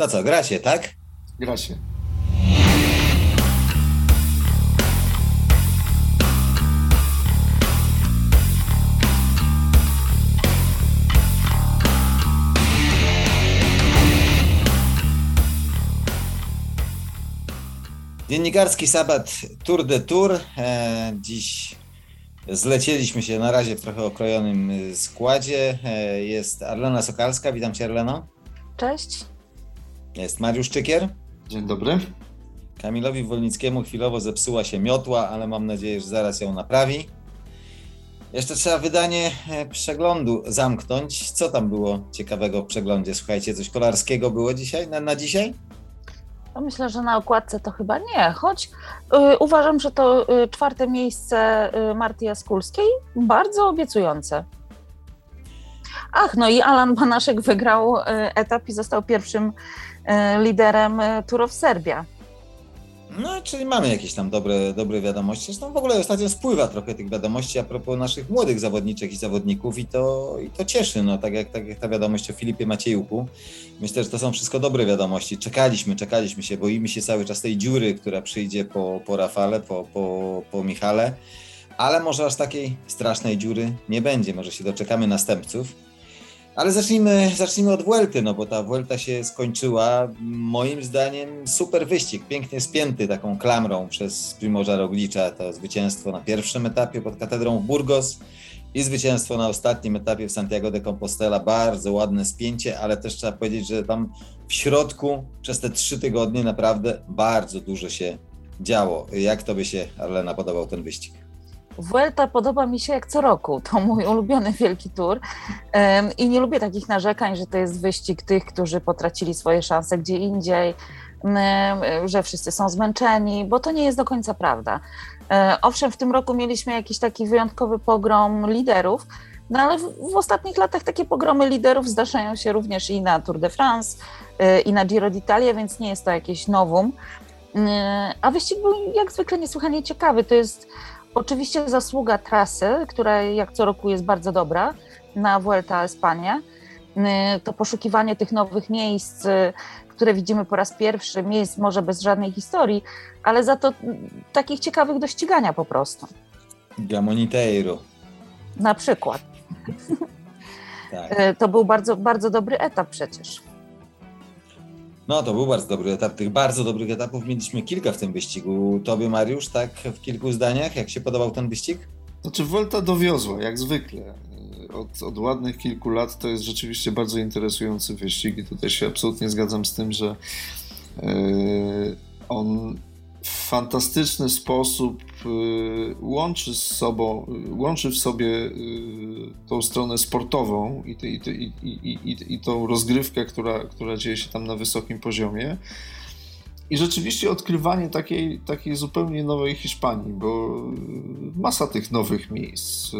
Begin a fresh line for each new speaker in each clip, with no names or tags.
To co, gracie, tak?
Gracie.
Dziennikarski sabat Tour de Tour. E, dziś zlecieliśmy się na razie w trochę okrojonym składzie. E, jest Arlena Sokalska. Witam Cię, Arleno.
Cześć.
Jest Mariusz Czykier.
Dzień dobry.
Kamilowi Wolnickiemu chwilowo zepsuła się miotła, ale mam nadzieję, że zaraz ją naprawi. Jeszcze trzeba wydanie e, przeglądu zamknąć. Co tam było ciekawego w przeglądzie? Słuchajcie, coś kolarskiego było dzisiaj, na, na dzisiaj?
No myślę, że na okładce to chyba nie, choć y, uważam, że to y, czwarte miejsce y, Marty Jaskulskiej bardzo obiecujące. Ach, no i Alan Banaszek wygrał y, etap i został pierwszym liderem y, Tour of Serbia.
No, czyli mamy jakieś tam dobre, dobre wiadomości. Zresztą w ogóle ostatnio spływa trochę tych wiadomości a propos naszych młodych zawodniczek i zawodników i to, i to cieszy, no tak jak, tak jak ta wiadomość o Filipie Maciejuku. Myślę, że to są wszystko dobre wiadomości. Czekaliśmy, czekaliśmy się, boimy się cały czas tej dziury, która przyjdzie po, po Rafale, po, po, po Michale, ale może aż takiej strasznej dziury nie będzie. Może się doczekamy następców. Ale zacznijmy, zacznijmy od Vuelty, no bo ta Vuelta się skończyła. Moim zdaniem super wyścig, pięknie spięty taką klamrą przez Primorza Roglicza. To zwycięstwo na pierwszym etapie pod katedrą w Burgos i zwycięstwo na ostatnim etapie w Santiago de Compostela. Bardzo ładne spięcie, ale też trzeba powiedzieć, że tam w środku przez te trzy tygodnie naprawdę bardzo dużo się działo. Jak to by się, Arlena, podobał ten wyścig?
Vuelta podoba mi się jak co roku. To mój ulubiony wielki tour. I nie lubię takich narzekań, że to jest wyścig tych, którzy potracili swoje szanse gdzie indziej, że wszyscy są zmęczeni, bo to nie jest do końca prawda. E, owszem, w tym roku mieliśmy jakiś taki wyjątkowy pogrom liderów, no ale w, w ostatnich latach takie pogromy liderów zdarzają się również i na Tour de France, e, i na Giro d'Italia, więc nie jest to jakieś nowum. E, a wyścig był jak zwykle niesłychanie ciekawy. To jest Oczywiście zasługa trasy, która jak co roku jest bardzo dobra na Vuelta Espania. Y, to poszukiwanie tych nowych miejsc, y, które widzimy po raz pierwszy, miejsc może bez żadnej historii, ale za to takich ciekawych do ścigania po prostu.
Gamoniteiro.
Na przykład. Tak. Y, to był bardzo, bardzo dobry etap przecież.
No to był bardzo dobry etap. Tych bardzo dobrych etapów mieliśmy kilka w tym wyścigu. Tobie, Mariusz, tak w kilku zdaniach, jak się podobał ten wyścig?
Znaczy Volta dowiozła, jak zwykle. Od, od ładnych kilku lat to jest rzeczywiście bardzo interesujący wyścig i tutaj się absolutnie zgadzam z tym, że yy, on w fantastyczny sposób y, łączy z sobą, łączy w sobie y, tą stronę sportową i, i, i, i, i tą rozgrywkę, która, która dzieje się tam na wysokim poziomie. I rzeczywiście odkrywanie takiej, takiej zupełnie nowej Hiszpanii, bo masa tych nowych miejsc, y,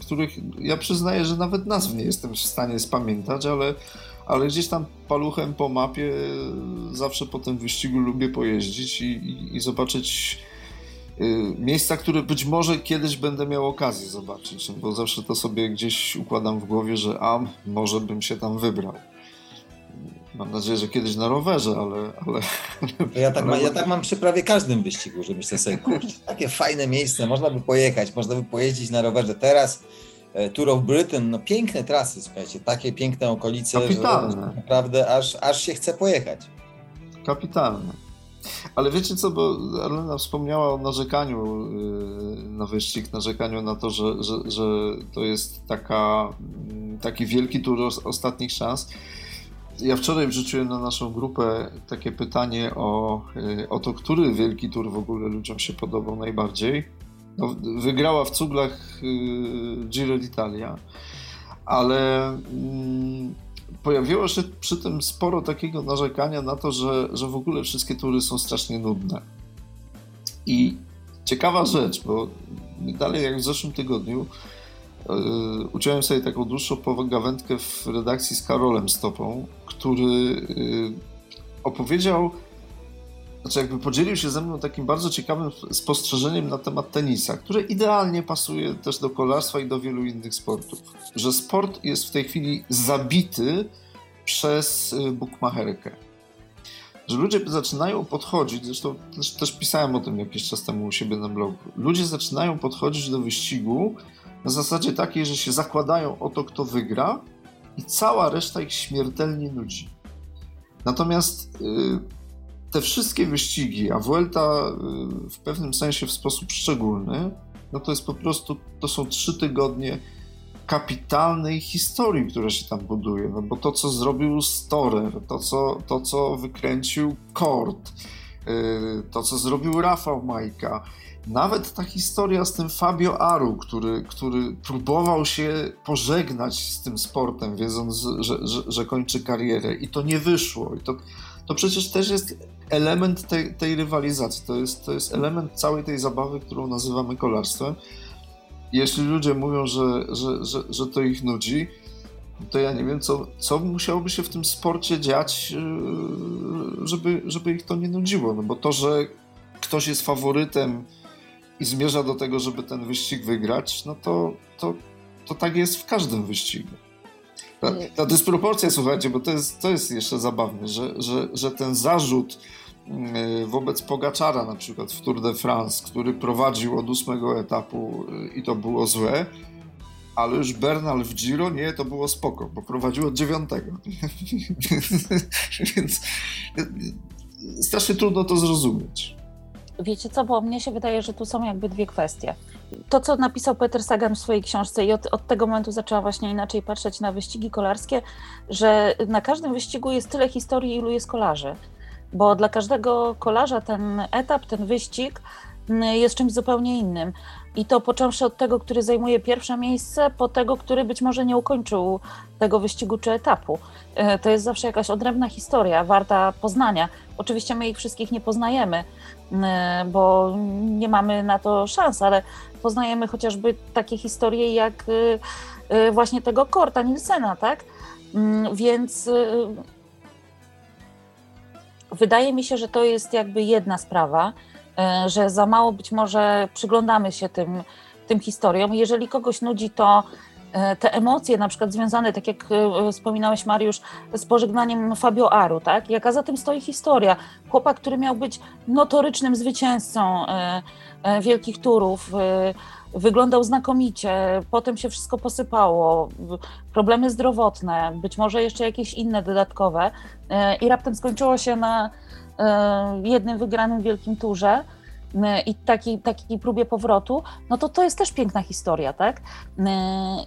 których ja przyznaję, że nawet nazw nie jestem w stanie spamiętać, ale ale gdzieś tam paluchem po mapie zawsze po tym wyścigu lubię pojeździć i, i, i zobaczyć y, miejsca, które być może kiedyś będę miał okazję zobaczyć, bo zawsze to sobie gdzieś układam w głowie, że a może bym się tam wybrał. Mam nadzieję, że kiedyś na rowerze, ale. ale
ja, tak ja tak mam przy prawie każdym wyścigu, że myślę sobie, kurczę, takie fajne miejsce, można by pojechać, można by pojeździć na rowerze teraz E, Tour of Britain, no piękne trasy, słuchajcie, takie piękne okolice,
Kapitalne.
że naprawdę aż, aż się chce pojechać.
Kapitalne. Ale wiecie co, bo Arlena wspomniała o narzekaniu y, na wyścig, narzekaniu na to, że, że, że to jest taka, mm, taki wielki tur ostatnich szans. Ja wczoraj wrzuciłem na naszą grupę takie pytanie o, y, o to, który wielki tur w ogóle ludziom się podobał najbardziej. No, wygrała w cuglach y, Giro d'Italia, ale mm, pojawiło się przy tym sporo takiego narzekania na to, że, że w ogóle wszystkie tury są strasznie nudne. I ciekawa rzecz, bo dalej jak w zeszłym tygodniu yy, uciąłem sobie taką dłuższą pogawędkę w redakcji z Karolem Stopą, który yy, opowiedział znaczy jakby podzielił się ze mną takim bardzo ciekawym spostrzeżeniem na temat tenisa, które idealnie pasuje też do kolarstwa i do wielu innych sportów. Że sport jest w tej chwili zabity przez y, bukmacherkę. że ludzie zaczynają podchodzić, zresztą też, też pisałem o tym jakiś czas temu u siebie na blogu, ludzie zaczynają podchodzić do wyścigu na zasadzie takiej, że się zakładają o to, kto wygra i cała reszta ich śmiertelnie nudzi. Natomiast y, te wszystkie wyścigi, a Vuelta y, w pewnym sensie w sposób szczególny, no to jest po prostu, to są trzy tygodnie kapitalnej historii, która się tam buduje, no bo to, co zrobił Storer, to, co, to, co wykręcił Kort, y, to, co zrobił Rafał Majka, nawet ta historia z tym Fabio Aru, który, który próbował się pożegnać z tym sportem, wiedząc, że, że, że kończy karierę i to nie wyszło. I to, to przecież też jest element tej, tej rywalizacji, to jest, to jest element całej tej zabawy, którą nazywamy kolarstwem. Jeśli ludzie mówią, że, że, że, że to ich nudzi, to ja nie wiem, co, co musiałoby się w tym sporcie dziać, yy, żeby, żeby ich to nie nudziło. No bo to, że ktoś jest faworytem i zmierza do tego, żeby ten wyścig wygrać, no to, to, to tak jest w każdym wyścigu. Ta, ta dysproporcja, słuchajcie, bo to jest, to jest jeszcze zabawne, że, że, że ten zarzut mm, wobec Pogaczara na przykład w Tour de France, który prowadził od ósmego etapu y, i to było złe, ale już Bernal w Giro nie, to było spoko, bo prowadził od dziewiątego. Więc y, strasznie trudno to zrozumieć.
Wiecie co, bo mnie się wydaje, że tu są jakby dwie kwestie. To, co napisał Peter Sagan w swojej książce i od, od tego momentu zaczęła właśnie inaczej patrzeć na wyścigi kolarskie, że na każdym wyścigu jest tyle historii, ilu jest kolarzy. Bo dla każdego kolarza ten etap, ten wyścig jest czymś zupełnie innym. I to począwszy od tego, który zajmuje pierwsze miejsce, po tego, który być może nie ukończył tego wyścigu czy etapu. E, to jest zawsze jakaś odrębna historia, warta poznania. Oczywiście my ich wszystkich nie poznajemy, e, bo nie mamy na to szans, ale poznajemy chociażby takie historie jak e, właśnie tego Korta Nilsena, tak? Mm, więc wydaje mi się, że to jest jakby jedna sprawa że za mało być może przyglądamy się tym, tym historiom. Jeżeli kogoś nudzi, to e, te emocje, na przykład związane, tak jak e, wspominałeś Mariusz, z pożegnaniem Fabio Aru, tak? Jaka za tym stoi historia? Chłopak, który miał być notorycznym zwycięzcą wielkich turów, wyglądał znakomicie, potem się wszystko posypało, problemy zdrowotne, być może jeszcze jakieś inne dodatkowe i raptem skończyło się na E, jednym wygranym wielkim turze e, i takiej, takiej próbie powrotu, no to to jest też piękna historia, tak? E,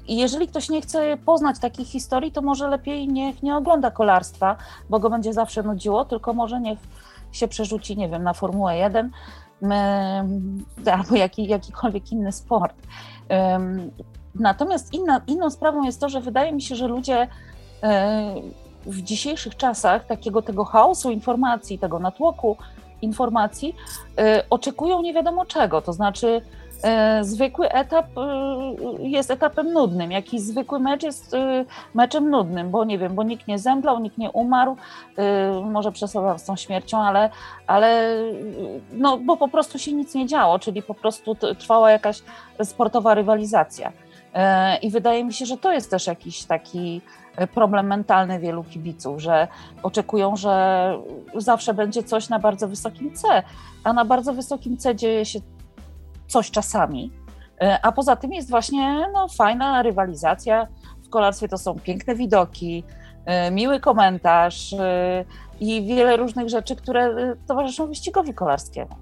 I jeżeli ktoś nie chce poznać takich historii, to może lepiej niech nie ogląda kolarstwa, bo go będzie zawsze nudziło, tylko może niech się przerzuci, nie wiem, na Formułę 1 albo jaki, jakikolwiek inny sport. Natomiast inna, inną sprawą jest to, że wydaje mi się, że ludzie w dzisiejszych czasach takiego tego chaosu informacji, tego natłoku informacji, y, oczekują nie wiadomo czego. To znaczy, y, zwykły etap y, jest etapem nudnym, jakiś zwykły mecz jest meczem nudnym, bo nie wiem, bo nikt nie zemdlał, nikt nie umarł, może przesadzam z tą śmiercią, ale, ale no, bo po prostu się nic nie działo, czyli po prostu trwała jakaś sportowa rywalizacja. I wydaje mi się, że to jest też jakiś taki problem mentalny wielu kibiców, że oczekują, że zawsze będzie coś na bardzo wysokim C, a na bardzo wysokim C dzieje się coś czasami. E, a poza tym jest właśnie no, fajna rywalizacja. W kolarstwie to są piękne widoki, e, miły komentarz e, i wiele różnych rzeczy, które towarzyszą wyścigowi kolarskiemu.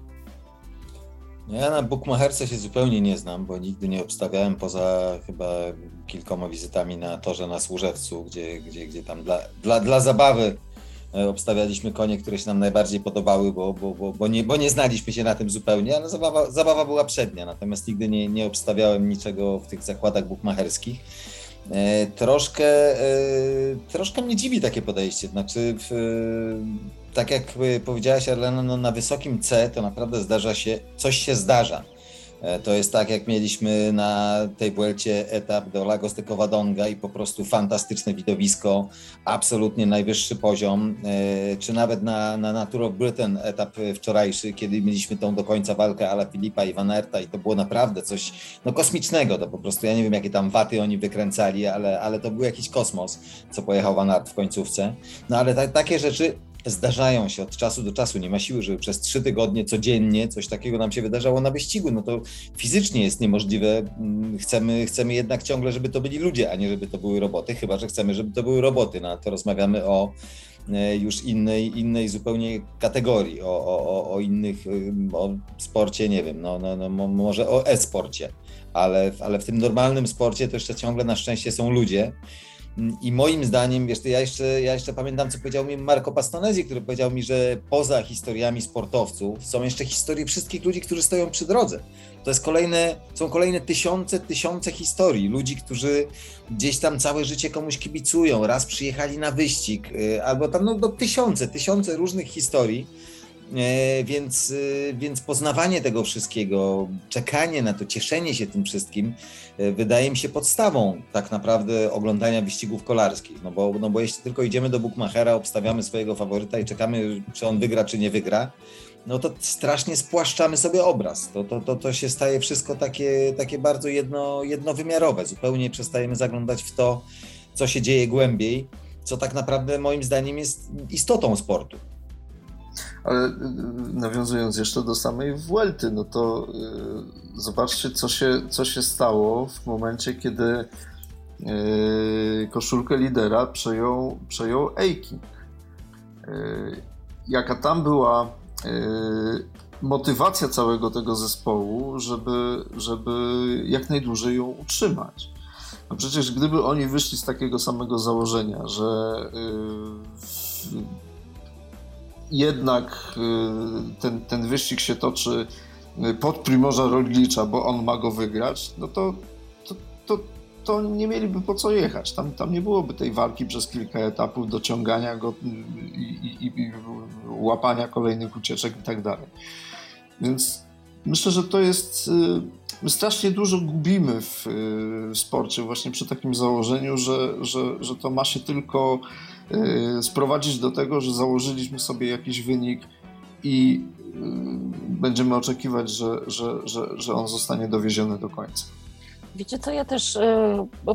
No ja na Bukmacherce się zupełnie nie znam, bo nigdy nie obstawiałem poza chyba kilkoma wizytami na torze na Służewcu, gdzie, gdzie, gdzie tam dla, dla, dla zabawy e, obstawialiśmy konie, które się nam najbardziej podobały, bo, bo, bo, bo, nie, bo nie znaliśmy się na tym zupełnie, ale zabawa, zabawa była przednia, natomiast nigdy nie, nie obstawiałem niczego w tych zakładach bukmacherskich. E, troszkę, e, troszkę mnie dziwi takie podejście, znaczy w, tak jak powiedziałaś Arlena, no na wysokim C to naprawdę zdarza się, coś się zdarza. E, to jest tak, jak mieliśmy na tej Vuelcie etap do Lagos de Covadonga i po prostu fantastyczne widowisko, absolutnie najwyższy poziom, e, czy nawet na, na Nature of Britain etap wczorajszy, kiedy mieliśmy tą do końca walkę Ala Filipa i Van Erta i to było naprawdę coś no, kosmicznego, to po prostu ja nie wiem jakie tam waty oni wykręcali, ale, ale to był jakiś kosmos, co pojechał Van Aert w końcówce. No ale ta, takie rzeczy zdarzają się od czasu do czasu. Nie ma siły, żeby przez trzy tygodnie codziennie coś takiego nam się wydarzało na wyścigu. No to fizycznie jest niemożliwe. Mm, chcemy, chcemy jednak ciągle, żeby to byli ludzie, a nie żeby to były roboty, chyba że chcemy, żeby to były roboty. No to rozmawiamy o e, już innej, innej zupełnie kategorii, o, o, o innych, o sporcie, nie wiem, no, no, no może o e-sporcie, ale, ale w tym normalnym sporcie to jeszcze ciągle na szczęście są ludzie i moim zdaniem, wiesz, ja jeszcze, ja jeszcze pamiętam, co powiedział mi Marco Pastonezi, który powiedział mi, że poza historiami sportowców są jeszcze historie wszystkich ludzi, którzy stoją przy drodze. To jest kolejne, są kolejne tysiące, tysiące historii ludzi, którzy gdzieś tam całe życie komuś kibicują, raz przyjechali na wyścig, y, albo tam no, do tysiące, tysiące różnych historii więc, e, więc poznawanie tego wszystkiego, czekanie na to, cieszenie się tym wszystkim e, wydaje mi się podstawą tak naprawdę oglądania wyścigów kolarskich. No bo, no bo jeśli tylko idziemy do Bookmachera, obstawiamy swojego faworyta i czekamy, czy on wygra, czy nie wygra, no to strasznie spłaszczamy sobie obraz. To, to, to, to się staje wszystko takie, takie bardzo jedno, jednowymiarowe. Zupełnie przestajemy zaglądać w to, co się dzieje głębiej, co tak naprawdę moim zdaniem jest istotą sportu.
Ale y, nawiązując jeszcze do samej Vuelty, no to y, zobaczcie, co się, co się stało w momencie, kiedy y, koszulkę lidera przejął, przejął Eiking. Jaka tam była motywacja całego tego zespołu, żeby, żeby jak najdłużej ją utrzymać. No przecież gdyby oni wyszli z takiego samego założenia, że jednak y, ten, ten wyścig się toczy y, pod Primorza Roglicza, bo on ma go wygrać, no to, to, to, to, nie mieliby po co jechać. Tam, tam nie byłoby tej walki przez kilka etapów, dociągania go y, i, i, i łapania kolejnych ucieczek i tak dalej. Więc myślę, że to jest. My strasznie dużo gubimy w, w sporcie, właśnie przy takim założeniu, że, że, że to ma się tylko sprowadzić do tego, że założyliśmy sobie jakiś wynik i y, będziemy oczekiwać, że, że, że, że on zostanie dowieziony do końca.
Wiecie co, ja też y,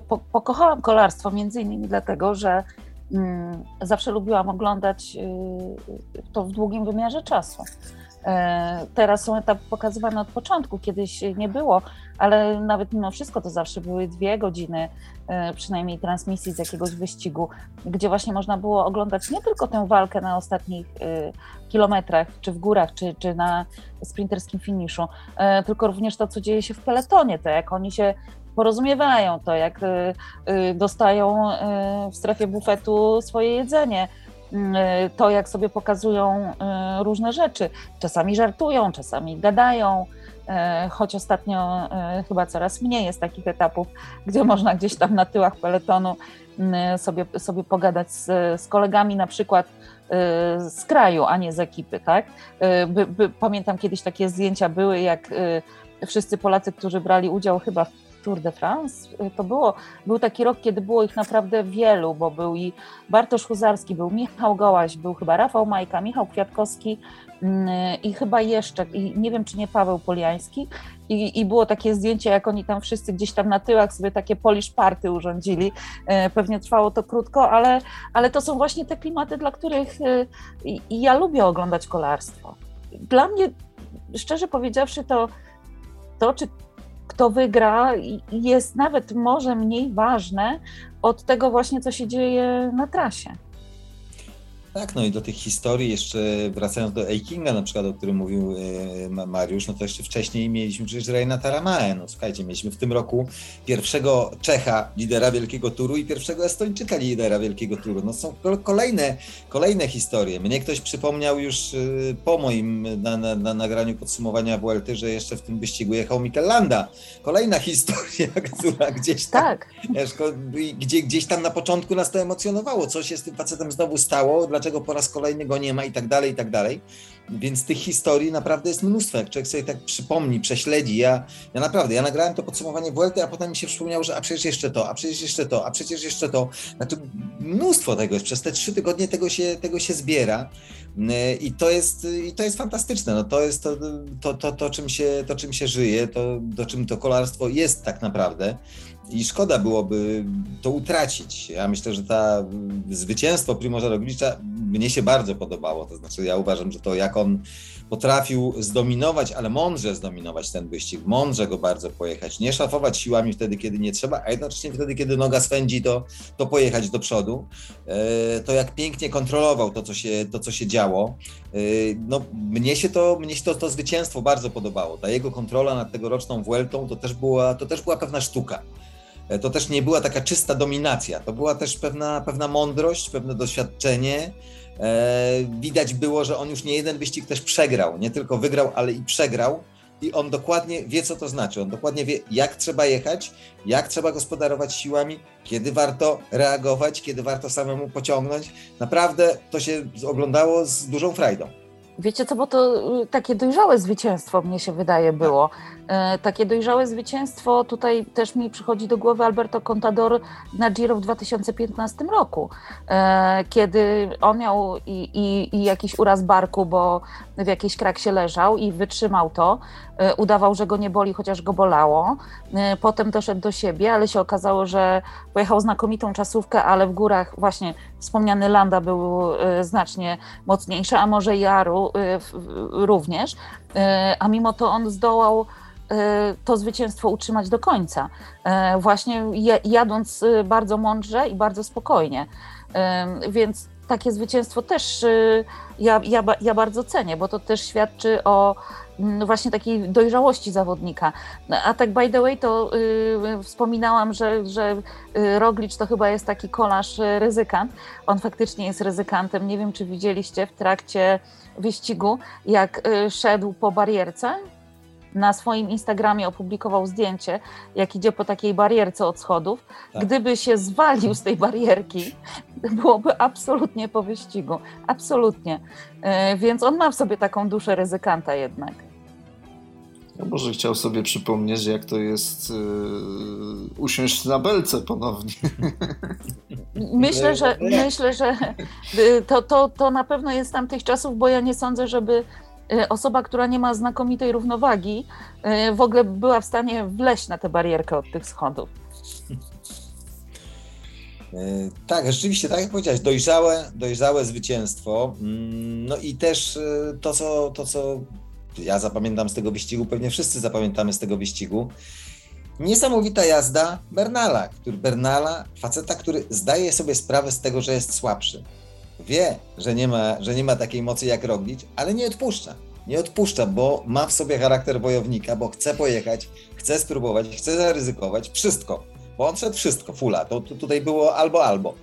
po, pokochałam kolarstwo między innymi dlatego, że mm, zawsze lubiłam oglądać to w długim wymiarze czasu. E, teraz są etapy pokazywane od początku, kiedyś nie było, ale nawet mimo wszystko to zawsze były dwie godziny e, przynajmniej transmisji z jakiegoś wyścigu, gdzie właśnie można było oglądać nie tylko tę walkę na ostatnich e, kilometrach, czy w górach, czy, czy na sprinterskim finiszu, tylko również to, co dzieje się w peletonie, to jak oni się porozumiewają, to jak dostają w strefie bufetu swoje jedzenie, to, jak sobie pokazują e, różne rzeczy. Czasami żartują, czasami gadają, e, choć ostatnio chyba coraz mniej jest takich etapów, gdzie można gdzieś tam na tyłach peletonu mm, sobie, sobie pogadać z, z kolegami na przykład z kraju, a nie z ekipy, tak? By, by, pamiętam kiedyś takie zdjęcia były, jak wszyscy Polacy, którzy brali udział chyba w Tour de France. Y, to było, był taki rok, kiedy było ich naprawdę wielu, bo był i Bartosz Huzarski, był Michał Gołaś, był chyba Rafał Majka, Michał Kwiatkowski mm, i chyba jeszcze, i nie wiem czy nie Paweł Poliański i, i było takie zdjęcie, jak oni tam wszyscy gdzieś tam na tyłach sobie takie polish party urządzili. Y, pewnie trwało to krótko, ale, ale to są właśnie te klimaty, dla których y, ja lubię oglądać kolarstwo. Dla mnie, szczerze powiedziawszy, to to, czy kto wygra, jest nawet może mniej ważne od tego właśnie, co się dzieje na trasie.
Tak, no i do tych historii jeszcze wracając do Eikinga na przykład, o którym mówił e, Mariusz, no to jeszcze wcześniej mieliśmy przecież Reina Taramae, no słuchajcie, mieliśmy w tym roku pierwszego Czecha, lidera Wielkiego Turu i pierwszego Estończyka, lidera Wielkiego Turu. No są kolejne, kolejne historie. Mnie ktoś przypomniał już e, po moim na, na, na nagraniu podsumowania WLT, że jeszcze w tym wyścigu jechał Mikel Landa. Kolejna historia, która gdzieś tam, tak. gdzie, gdzieś tam na początku nas to emocjonowało. Co się z tym facetem znowu stało, dlaczego po raz kolejny go nie ma i tak dalej, i tak dalej. więc tych historii naprawdę jest mnóstwo. Jak człowiek sobie tak przypomni, prześledzi, ja, ja naprawdę, ja nagrałem to podsumowanie Vuelty, a potem mi się przypomniało, że a przecież jeszcze to, a przecież jeszcze to, a przecież jeszcze to. Znaczy mnóstwo tego jest, przez te trzy tygodnie tego się, tego się zbiera i to jest, i to jest fantastyczne. No, to jest to, to, to, to, czym się, to, czym się żyje, to, to czym to kolarstwo jest tak naprawdę i szkoda byłoby to utracić. Ja myślę, że ta zwycięstwo Primoza Roglicza mnie się bardzo podobało. To znaczy, ja uważam, że to jak on potrafił zdominować, ale mądrze zdominować ten wyścig, mądrze go bardzo pojechać, nie szafować siłami wtedy, kiedy nie trzeba, a jednocześnie wtedy, kiedy noga swędzi, to, to pojechać do przodu. E, to jak pięknie kontrolował to, co się, to, co się działo. E, no, mnie się, to, mnie się to, to zwycięstwo bardzo podobało. Ta jego kontrola nad tegoroczną Vueltą to też była, to też była pewna sztuka. E, to też nie była taka czysta dominacja, to była też pewna, pewna mądrość, pewne doświadczenie. E, widać było, że on już nie jeden wyścig też przegrał, nie tylko wygrał, ale i przegrał. I on dokładnie wie, co to znaczy. On dokładnie wie, jak trzeba jechać, jak trzeba gospodarować siłami, kiedy warto reagować, kiedy warto samemu pociągnąć. Naprawdę to się oglądało z dużą frajdą.
Wiecie co, bo to y, takie dojrzałe zwycięstwo mnie się wydaje było. E, takie dojrzałe zwycięstwo, tutaj też mi przychodzi do głowy Alberto Contador na Giro w 2015 roku, e, kiedy on miał i, i, i jakiś uraz barku, bo w jakiejś kraksie leżał i wytrzymał to. E, udawał, że go nie boli, chociaż go bolało. Potem doszedł do siebie, ale się okazało, że pojechał znakomitą czasówkę, ale w górach właśnie wspomniany Landa był znacznie mocniejszy, a może Jaru również. A mimo to on zdołał E, to zwycięstwo utrzymać do końca, e, właśnie jadąc e, bardzo mądrze i bardzo spokojnie. Więc takie zwycięstwo też ja, ja, ja bardzo cenię, bo to też świadczy o właśnie takiej dojrzałości zawodnika. A tak by the way to y, wspominałam, że, że Roglicz to chyba jest taki kolarz ryzykant. On faktycznie jest ryzykantem. Nie wiem, czy widzieliście w trakcie wyścigu, jak szedł po barierce na swoim Instagramie opublikował zdjęcie, jak idzie po takiej barierce od schodów. Tak. Gdyby się zwalił z tej barierki, byłoby absolutnie po wyścigu. Absolutnie. E, więc on ma w sobie taką duszę ryzykanta jednak.
Ja może chciał sobie przypomnieć, jak to jest yy, usiąść na belce ponownie.
Myślę, że, myślę, że y, to, to, to na pewno jest tamtych czasów, bo ja nie sądzę, żeby osoba, która nie ma znakomitej równowagi, y, w ogóle była w stanie wleść na tę barierkę od tych schodów.
Y, tak, rzeczywiście, tak jak powiedziałeś, dojrzałe, dojrzałe zwycięstwo. Mm, no i też to co, to, co ja zapamiętam z tego wyścigu, pewnie wszyscy zapamiętamy z tego wyścigu. Niesamowita jazda Bernala, który Bernala, faceta, który zdaje sobie sprawę z tego, że jest słabszy wie, że nie ma, że nie ma takiej mocy jak Roglic, ale nie odpuszcza. Nie odpuszcza, bo ma w sobie charakter wojownika, bo chce pojechać, chce spróbować, chce zaryzykować, wszystko. Bo on szedł wszystko, fula. To, to tutaj było albo albo.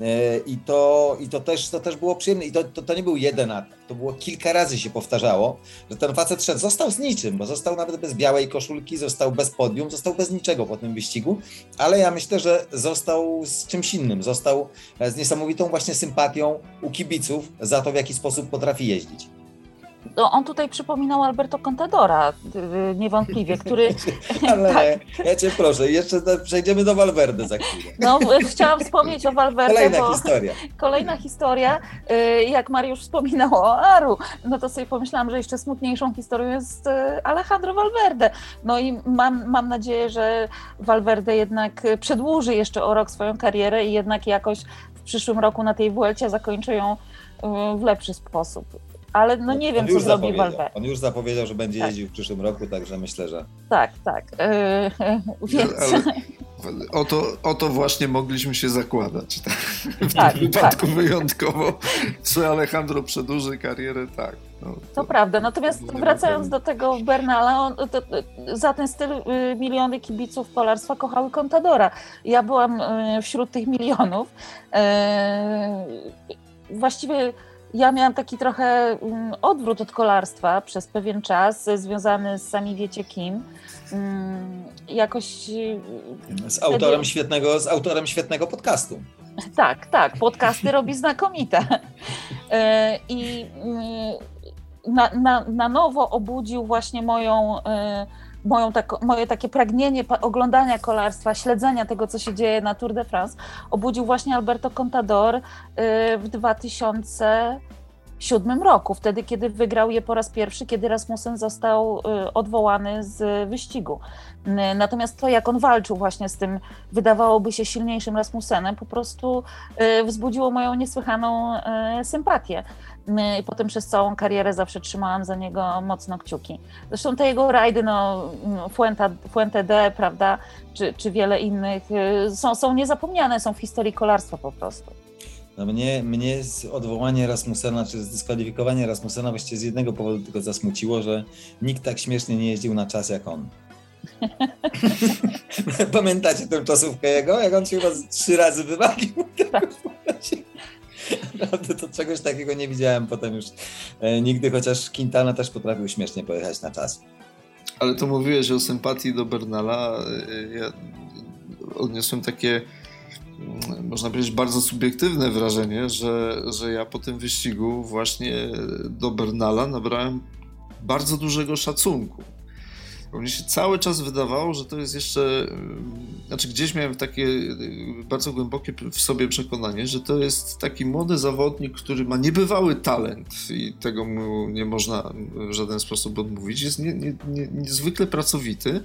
E, I to, i to, też, to też było przyjemne. I to, to, to, nie był jeden atak. To było kilka razy się powtarzało, że ten facet szedł, został z niczym, bo został nawet bez białej koszulki, został bez podium, został bez niczego po tym wyścigu, ale ja myślę, że został z czymś innym. Został z niesamowitą właśnie sympatią u kibiców za to, w jaki sposób potrafi jeździć
no, on tutaj przypominał Alberto Contadora, y, niewątpliwie, który...
Ale tak. ja cię proszę, jeszcze przejdziemy do Valverde za chwilę.
No, chciałam wspomnieć o Valverde,
Kolejna bo... historia.
Kolejna historia, y, jak Mariusz wspominał o Aru, no to sobie pomyślałam, że jeszcze smutniejszą historią jest y, Alejandro Valverde. No i mam, mam nadzieję, że Valverde jednak przedłuży jeszcze o rok swoją karierę i jednak jakoś w przyszłym roku na tej Vuelcie zakończy ją w lepszy sposób ale no nie wiem, co zrobi Valverde.
On już zapowiedział, że będzie tak. jeździł w przyszłym roku, także myślę, że...
Tak, tak. Yy, więc...
Ale o, to, o to właśnie mogliśmy się zakładać. Tak? W tak, tym wypadku tak. wyjątkowo, czy Alejandro przedłuży karierę, tak.
No, to, to, prawda, natomiast wracając do tego Bernala, on, to, za ten styl y, miliony kibiców polarstwa kochały Contadora. Ja byłam y, wśród tych milionów. Y, właściwie ja miałam taki trochę mm, odwrót od kolarstwa przez pewien czas, związany z sami wiecie kim. Mm, jakoś.
Y, z autorem, świetnego, z autorem świetnego podcastu.
Tak, tak. Podcasty robi znakomite. Y, I na, na, na nowo obudził właśnie moją moją tak, moje takie pragnienie oglądania kolarstwa, śledzenia tego, co się dzieje na Tour de France, obudził właśnie Alberto Contador w 2000 2007 roku, wtedy kiedy wygrał je po raz pierwszy, kiedy Rasmussen został y, odwołany z wyścigu. Natomiast to, jak on walczył właśnie z tym, wydawałoby się silniejszym Rasmussenem, po prostu y, wzbudziło moją niesłychaną y, sympatię. I potem przez całą karierę zawsze trzymałam za niego mocno kciuki. Zresztą te jego rajdy, no, Fuenta, Fuente D, prawda, czy, czy wiele innych, są, są niezapomniane, są w historii kolarstwa po prostu.
No mnie, mnie odwołanie Rasmusena, czy zdyskwalifikowanie Rasmusena właściwie z jednego powodu tylko zasmuciło, że nikt tak śmiesznie nie jeździł na czas jak on. Pamiętacie tę czasówkę jego? Jak on się chyba trzy razy wywalił? Tak. Naprawdę to czegoś takiego nie widziałem potem już e, nigdy, chociaż Quintana też potrafił śmiesznie pojechać na czas.
Ale to mówiłeś o sympatii do Bernala. E, ja odniosłem takie można powiedzieć, bardzo subiektywne wrażenie, że, że ja po tym wyścigu właśnie do Bernala nabrałem bardzo dużego szacunku. Bo mi się cały czas wydawało, że to jest jeszcze. Znaczy, gdzieś miałem takie bardzo głębokie w sobie przekonanie, że to jest taki młody zawodnik, który ma niebywały talent i tego mu nie można w żaden sposób odmówić. Jest nie, nie, nie, niezwykle pracowity,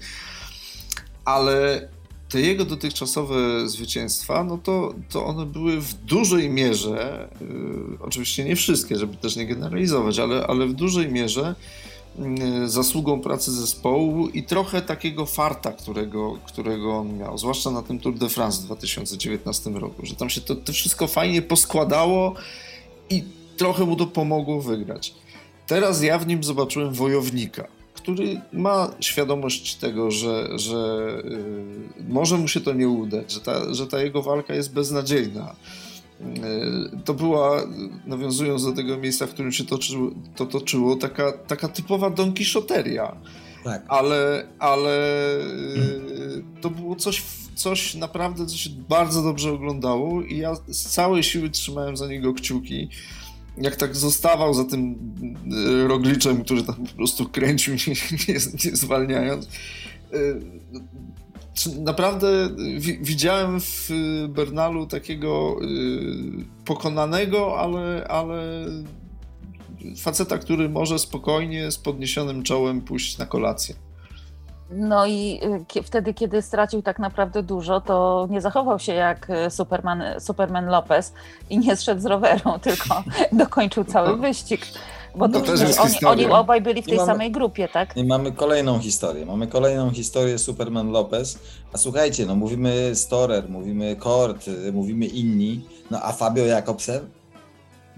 ale te jego dotychczasowe zwycięstwa, no to, to one były w dużej mierze, yy, oczywiście nie wszystkie, żeby też nie generalizować, ale, ale w dużej mierze zasługą pracy zespołu i trochę takiego farta, którego, którego on miał, zwłaszcza na tym Tour de France w 2019 roku, że tam się to, to wszystko fajnie poskładało i trochę mu to pomogło wygrać. Teraz ja w nim zobaczyłem wojownika który ma świadomość tego, że, że y, może mu się to nie udać, że ta, że ta jego walka jest beznadziejna. Y, to była, nawiązując do tego miejsca, w którym się toczyło, to toczyło, taka, taka typowa Don Quixoteria. Tak. Ale, ale y, to było coś, coś naprawdę, co się bardzo dobrze oglądało i ja z całej siły trzymałem za niego kciuki jak tak zostawał za tym e, rogliczem, który tam po prostu kręcił, nie, nie, nie zwalniając. Naprawdę widziałem w Bernalu takiego e, pokonanego, ale, ale faceta, który może spokojnie z podniesionym czołem pójść na kolację.
No i y, wtedy, kiedy stracił tak naprawdę dużo, to nie zachował się jak y, Superman, Superman Lopez i nie zszedł z roweru, tylko dokończył cały wyścig. Bo to, też jest oni, oni obaj byli w tej mamy, samej grupie, tak?
I mamy kolejną historię. Mamy kolejną historię Superman Lopez. A słuchajcie, no mówimy Storer, mówimy Kort, y, mówimy inni, no a Fabio Jakobsen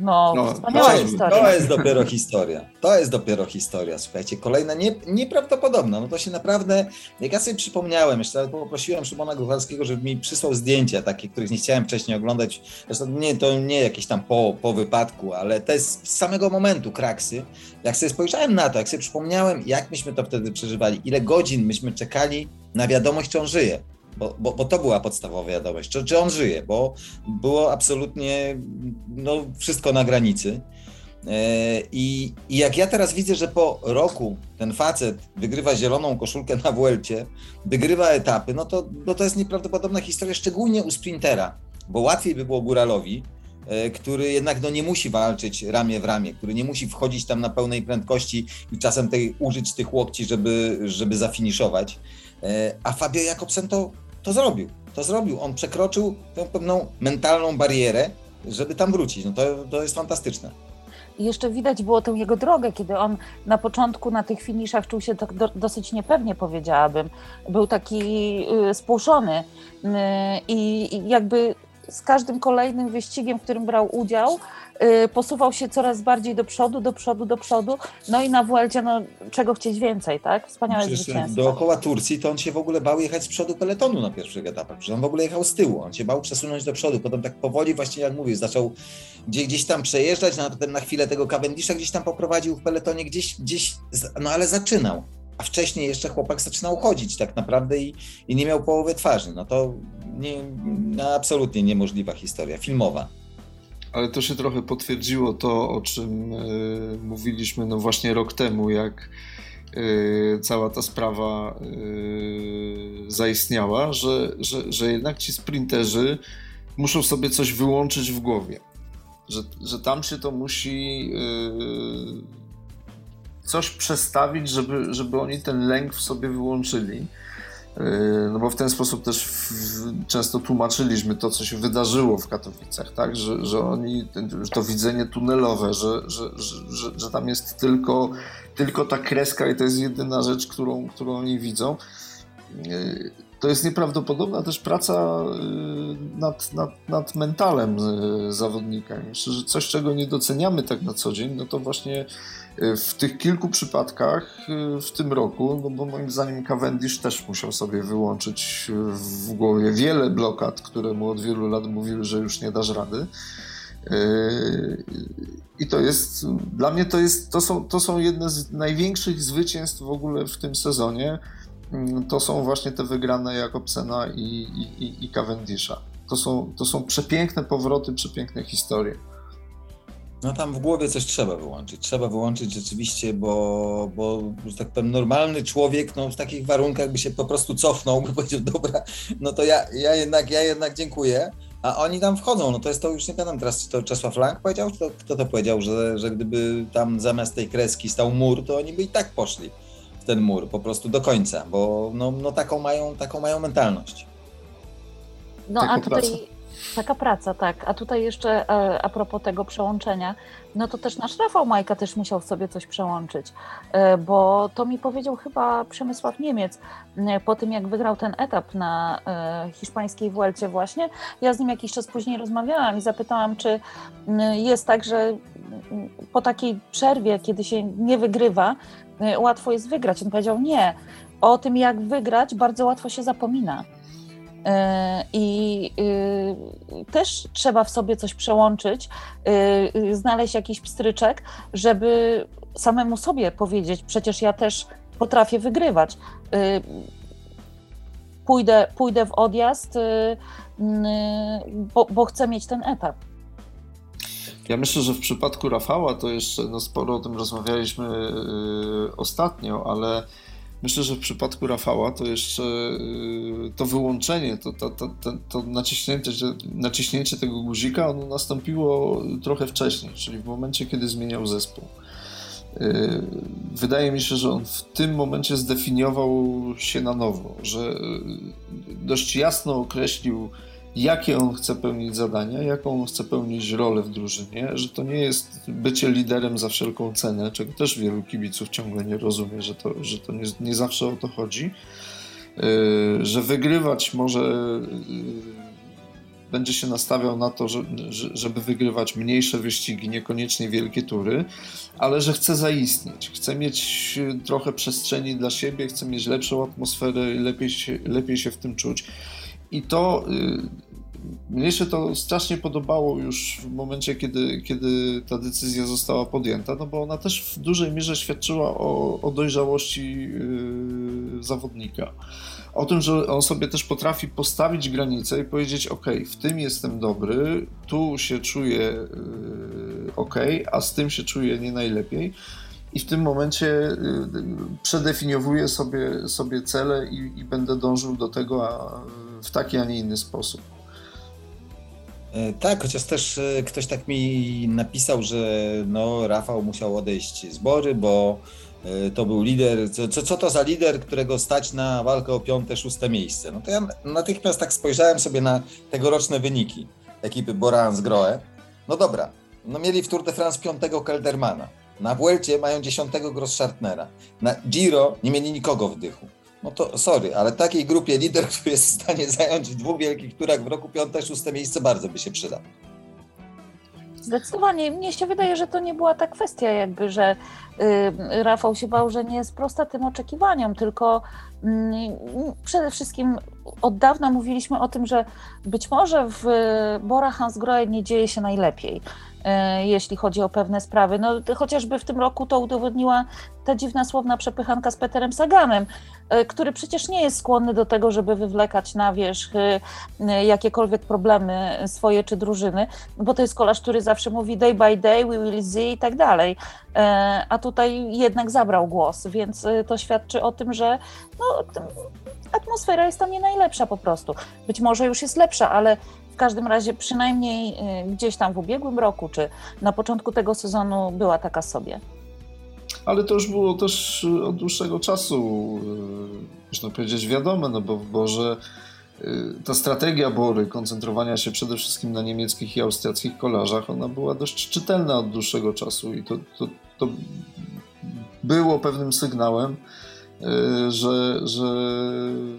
no, no wspaniała to, historia.
To jest dopiero historia. To jest dopiero historia, słuchajcie. Kolejna nie, nieprawdopodobna. No to się naprawdę, jak ja sobie przypomniałem, jeszcze poprosiłem Szymona Gruchalskiego, żeby mi przysłał zdjęcia takie, których nie chciałem wcześniej oglądać. Zresztą nie, to nie jakieś tam po, po wypadku, ale to jest z samego momentu kraksy. Jak sobie spojrzałem na to, jak sobie przypomniałem, jak myśmy to wtedy przeżywali, ile godzin myśmy czekali na wiadomość, czy on żyje bo, bo, bo, to była podstawowa wiadomość, czy, czy on żyje, bo było absolutnie no, wszystko na granicy. E, I, I, jak ja teraz widzę, że po roku ten facet wygrywa zieloną koszulkę na Vuelcie, wygrywa etapy, no to, no to jest nieprawdopodobna historia, szczególnie u sprintera, bo łatwiej by było Góralowi, e, który jednak no, nie musi walczyć ramię w ramię, który nie musi wchodzić tam na pełnej prędkości i czasem tej, użyć tych łokci, żeby, żeby zafiniszować. E, a Fabio Jakobsen to, to zrobił. To zrobił. On przekroczył tę pewną mentalną barierę, żeby tam wrócić. No to, to jest fantastyczne.
I jeszcze widać było tę jego drogę, kiedy on na początku na tych finiszach czuł się tak do, dosyć niepewnie, powiedziałabym. Był taki y, spłuszony y, i jakby z każdym kolejnym wyścigiem, w którym brał udział, Y, posuwał się coraz bardziej do przodu, do przodu, do przodu. No i na Vuelcie, no czego chcieć więcej, tak? Wspaniałe Przecież zwycięstwo.
Dookoła Turcji to on się w ogóle bał jechać z przodu peletonu na pierwszych etapach. Przecież on w ogóle jechał z tyłu, on się bał przesunąć do przodu. Potem tak powoli właśnie, jak mówię, zaczął gdzieś, gdzieś tam przejeżdżać, no, na, na chwilę tego Cavendisha gdzieś tam poprowadził w peletonie, gdzieś, gdzieś, no ale zaczynał. A wcześniej jeszcze chłopak zaczynał chodzić tak naprawdę i, i nie miał połowy twarzy. No to nie, no, absolutnie niemożliwa historia, filmowa.
Ale to się trochę potwierdziło to, o czym y, mówiliśmy no właśnie rok temu, jak y, cała ta sprawa y, zaistniała, że, że, że jednak ci sprinterzy muszą sobie coś wyłączyć w głowie. Że, że tam się to musi coś przestawić, żeby, żeby oni ten lęk w sobie wyłączyli. No bo w ten sposób też w, często tłumaczyliśmy to, co się wydarzyło w Katowicach, tak? że, że oni, to widzenie tunelowe, że, że, że, że tam jest tylko, tylko ta kreska i to jest jedyna rzecz, którą, którą oni widzą. To jest nieprawdopodobna też praca nad, nad, nad mentalem zawodnika. Myślę, że coś, czego nie doceniamy tak na co dzień, no to właśnie w tych kilku przypadkach y, w tym roku, no bo moim zdaniem Cavendish też musiał sobie wyłączyć w głowie wiele blokad, które mu od wielu lat mówiły, że już nie dasz rady. Y, I to jest, dla mnie to, jest, to, są, to są jedne z największych zwycięstw w ogóle w tym sezonie. Mm, to są właśnie te wygrane Jakobsena i, i, i Cavendisha. To są, to są przepiękne powroty, przepiękne historie.
No tam w głowie coś trzeba wyłączyć. Trzeba wyłączyć rzeczywiście, bo, bo że tak powiem, normalny człowiek no, w takich warunkach by się po prostu cofnął, by powiedział, dobra, no to ja, ja, jednak, ja jednak dziękuję. A oni tam wchodzą, no to jest to już nie pamiętam teraz, czy to Czesław Lang powiedział, czy to, kto to powiedział, że, że gdyby tam zamiast tej kreski stał mur, to oni by i tak poszli ten mur, po prostu do końca, bo no, no taką, mają, taką mają mentalność.
No a tutaj Taka praca, tak. A tutaj jeszcze e, a propos tego przełączenia, no to też nasz Rafał Majka też musiał sobie coś przełączyć, e, bo to mi powiedział chyba Przemysław Niemiec po tym, jak wygrał ten etap na e, hiszpańskiej Vuelcie właśnie. Ja z nim jakiś czas później rozmawiałam i zapytałam, czy jest tak, że po takiej przerwie, kiedy się nie wygrywa, łatwo jest wygrać. On powiedział nie. O tym, jak wygrać, bardzo łatwo się zapomina. E, I y, też trzeba w sobie coś przełączyć, y, y, znaleźć jakiś pstryczek, żeby samemu sobie powiedzieć: Przecież ja też potrafię wygrywać. Pójdę, pójdę w odjazd, bo, bo chcę mieć ten etap.
Ja myślę, że w przypadku Rafała to jeszcze no sporo o tym rozmawialiśmy ostatnio, ale Myślę, że w przypadku Rafała to jeszcze y, to wyłączenie, to, to, to, to, naciśnięcie, naciśnięcie tego guzika, ono nastąpiło trochę wcześniej, czyli w momencie, kiedy zmieniał zespół. Y, wydaje mi się, że on w tym momencie zdefiniował się na nowo, że y, dość jasno określił, jakie on chce pełnić zadania, jaką on chce pełnić rolę w drużynie, że to nie jest bycie liderem za wszelką cenę, czego też wielu kibiców ciągle nie rozumie, że to, że to nie, nie zawsze o to chodzi, yy, że wygrywać może yy, będzie się nastawiał na to, że, żeby wygrywać mniejsze wyścigi, niekoniecznie wielkie tury, ale że chce zaistnieć, chce mieć trochę przestrzeni dla siebie, chce mieć lepszą atmosferę i lepiej się, lepiej się w tym czuć. I to y, mnie się to strasznie podobało już w momencie, kiedy, kiedy ta decyzja została podjęta, no bo ona też w dużej mierze świadczyła o, o dojrzałości yy, zawodnika. O tym, że on sobie też potrafi postawić granicę i powiedzieć: OK, w tym jestem dobry, tu się czuję yy, OK, a z tym się czuję nie najlepiej i w tym momencie y, przedefiniowuję sobie, sobie cele i, i będę dążył do tego a, w taki, a nie inny sposób.
E, tak, chociaż też e, ktoś tak mi napisał, że no, Rafał musiał odejść z Bory, bo e, to był lider. Co, co to za lider, którego stać na walkę o piąte, szóste miejsce? No to ja natychmiast tak spojrzałem sobie na tegoroczne wyniki ekipy Borans Groe. No dobra, no mieli w Tour de France piątego Keldermana. Na Vuelcie mają dziesiątego Grosschartnera. Na Giro nie mieli nikogo w dychu. No to sorry, ale takiej grupie lider, który jest w stanie zająć w dwóch wielkich turach w roku piąte, szóste miejsce bardzo by się przydał.
Zdecydowanie. Mnie się wydaje, że to nie była ta kwestia, jakby, że y, Rafał się bał, że nie jest prosta tym oczekiwaniom, tylko y, przede wszystkim od dawna mówiliśmy o tym, że być może w Bora Hansgrohe nie dzieje się najlepiej. E, jeśli chodzi o pewne sprawy. No, chociażby w tym roku to udowodniła ta dziwna słowna przepychanka z Peterem Saganem, e, który przecież nie jest skłonny do tego, żeby wywlekać na wierzch jakiekolwiek problemy swoje czy drużyny, bo to jest kolarz, który zawsze mówi day by day, we will see i tak dalej. A tutaj jednak zabrał głos, więc to świadczy o tym, że no, atmosfera jest tam nie najlepsza po prostu. Być może już jest lepsza, ale w każdym razie przynajmniej y, gdzieś tam w ubiegłym roku, czy na początku tego sezonu była taka sobie.
Ale to już było też y, od dłuższego czasu, y, można powiedzieć, wiadome, no bo, bo że ta strategia Bory, koncentrowania się przede wszystkim na niemieckich i austriackich kolarzach, ona była dość czytelna od dłuższego czasu i to, to, to było pewnym sygnałem, że, że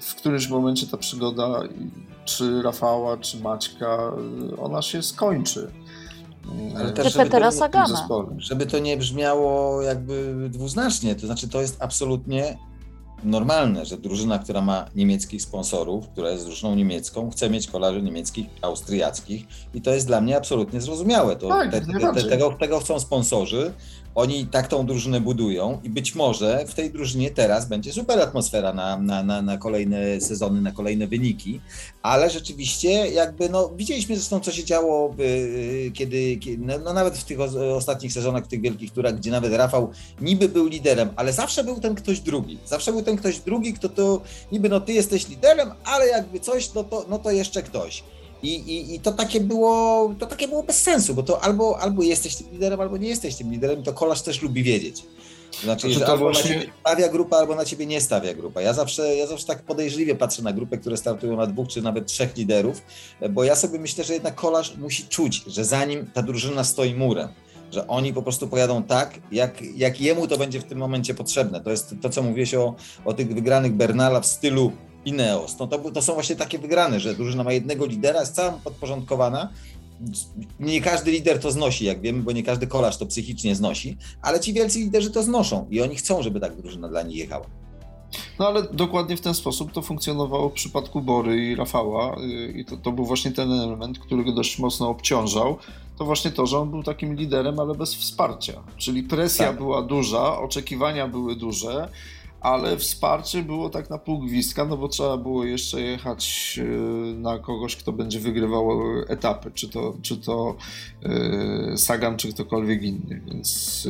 w którymś momencie ta przygoda, czy Rafała, czy Maćka, ona się skończy.
Ale też, żeby to, Sagana.
żeby to nie brzmiało jakby dwuznacznie, to znaczy to jest absolutnie normalne, że drużyna, która ma niemieckich sponsorów, która jest drużyną niemiecką, chce mieć kolarzy niemieckich, austriackich i to jest dla mnie absolutnie zrozumiałe. To,
tak, te, te,
te, tego, tego chcą sponsorzy, oni tak tą drużynę budują i być może w tej drużynie teraz będzie super atmosfera na, na, na, na kolejne sezony, na kolejne wyniki, ale rzeczywiście jakby, no widzieliśmy zresztą co się działo, kiedy, kiedy no, no, nawet w tych ostatnich sezonach, w tych wielkich turach, gdzie nawet Rafał niby był liderem, ale zawsze był ten ktoś drugi, zawsze był ten ktoś drugi, kto to niby no ty jesteś liderem, ale jakby coś, no to, no to jeszcze ktoś. I, i, I to takie było, to takie było bez sensu, bo to albo, albo jesteś tym liderem, albo nie jesteś tym liderem, to kolarz też lubi wiedzieć. Znaczy, to że to albo właśnie... na ciebie stawia grupa, albo na ciebie nie stawia grupa. Ja zawsze, ja zawsze tak podejrzliwie patrzę na grupę, które startują na dwóch czy nawet trzech liderów, bo ja sobie myślę, że jednak kolarz musi czuć, że za nim ta drużyna stoi murem że oni po prostu pojadą tak, jak, jak jemu to będzie w tym momencie potrzebne. To jest to, co mówiłeś o, o tych wygranych Bernala w stylu Ineos. No to, to są właśnie takie wygrane, że drużyna ma jednego lidera, jest cała podporządkowana. Nie każdy lider to znosi, jak wiemy, bo nie każdy kolarz to psychicznie znosi, ale ci wielcy liderzy to znoszą i oni chcą, żeby tak drużyna dla nich jechała.
No ale dokładnie w ten sposób to funkcjonowało w przypadku Bory i Rafała y, i to, to był właśnie ten element, który go dość mocno obciążał. To właśnie to, że on był takim liderem, ale bez wsparcia. Czyli presja tak. była duża, oczekiwania były duże, ale wsparcie było tak na pół gwizdka, no bo trzeba było jeszcze jechać e, na kogoś, kto będzie wygrywał etapy, czy to, czy to e, Sagan, czy ktokolwiek inny, więc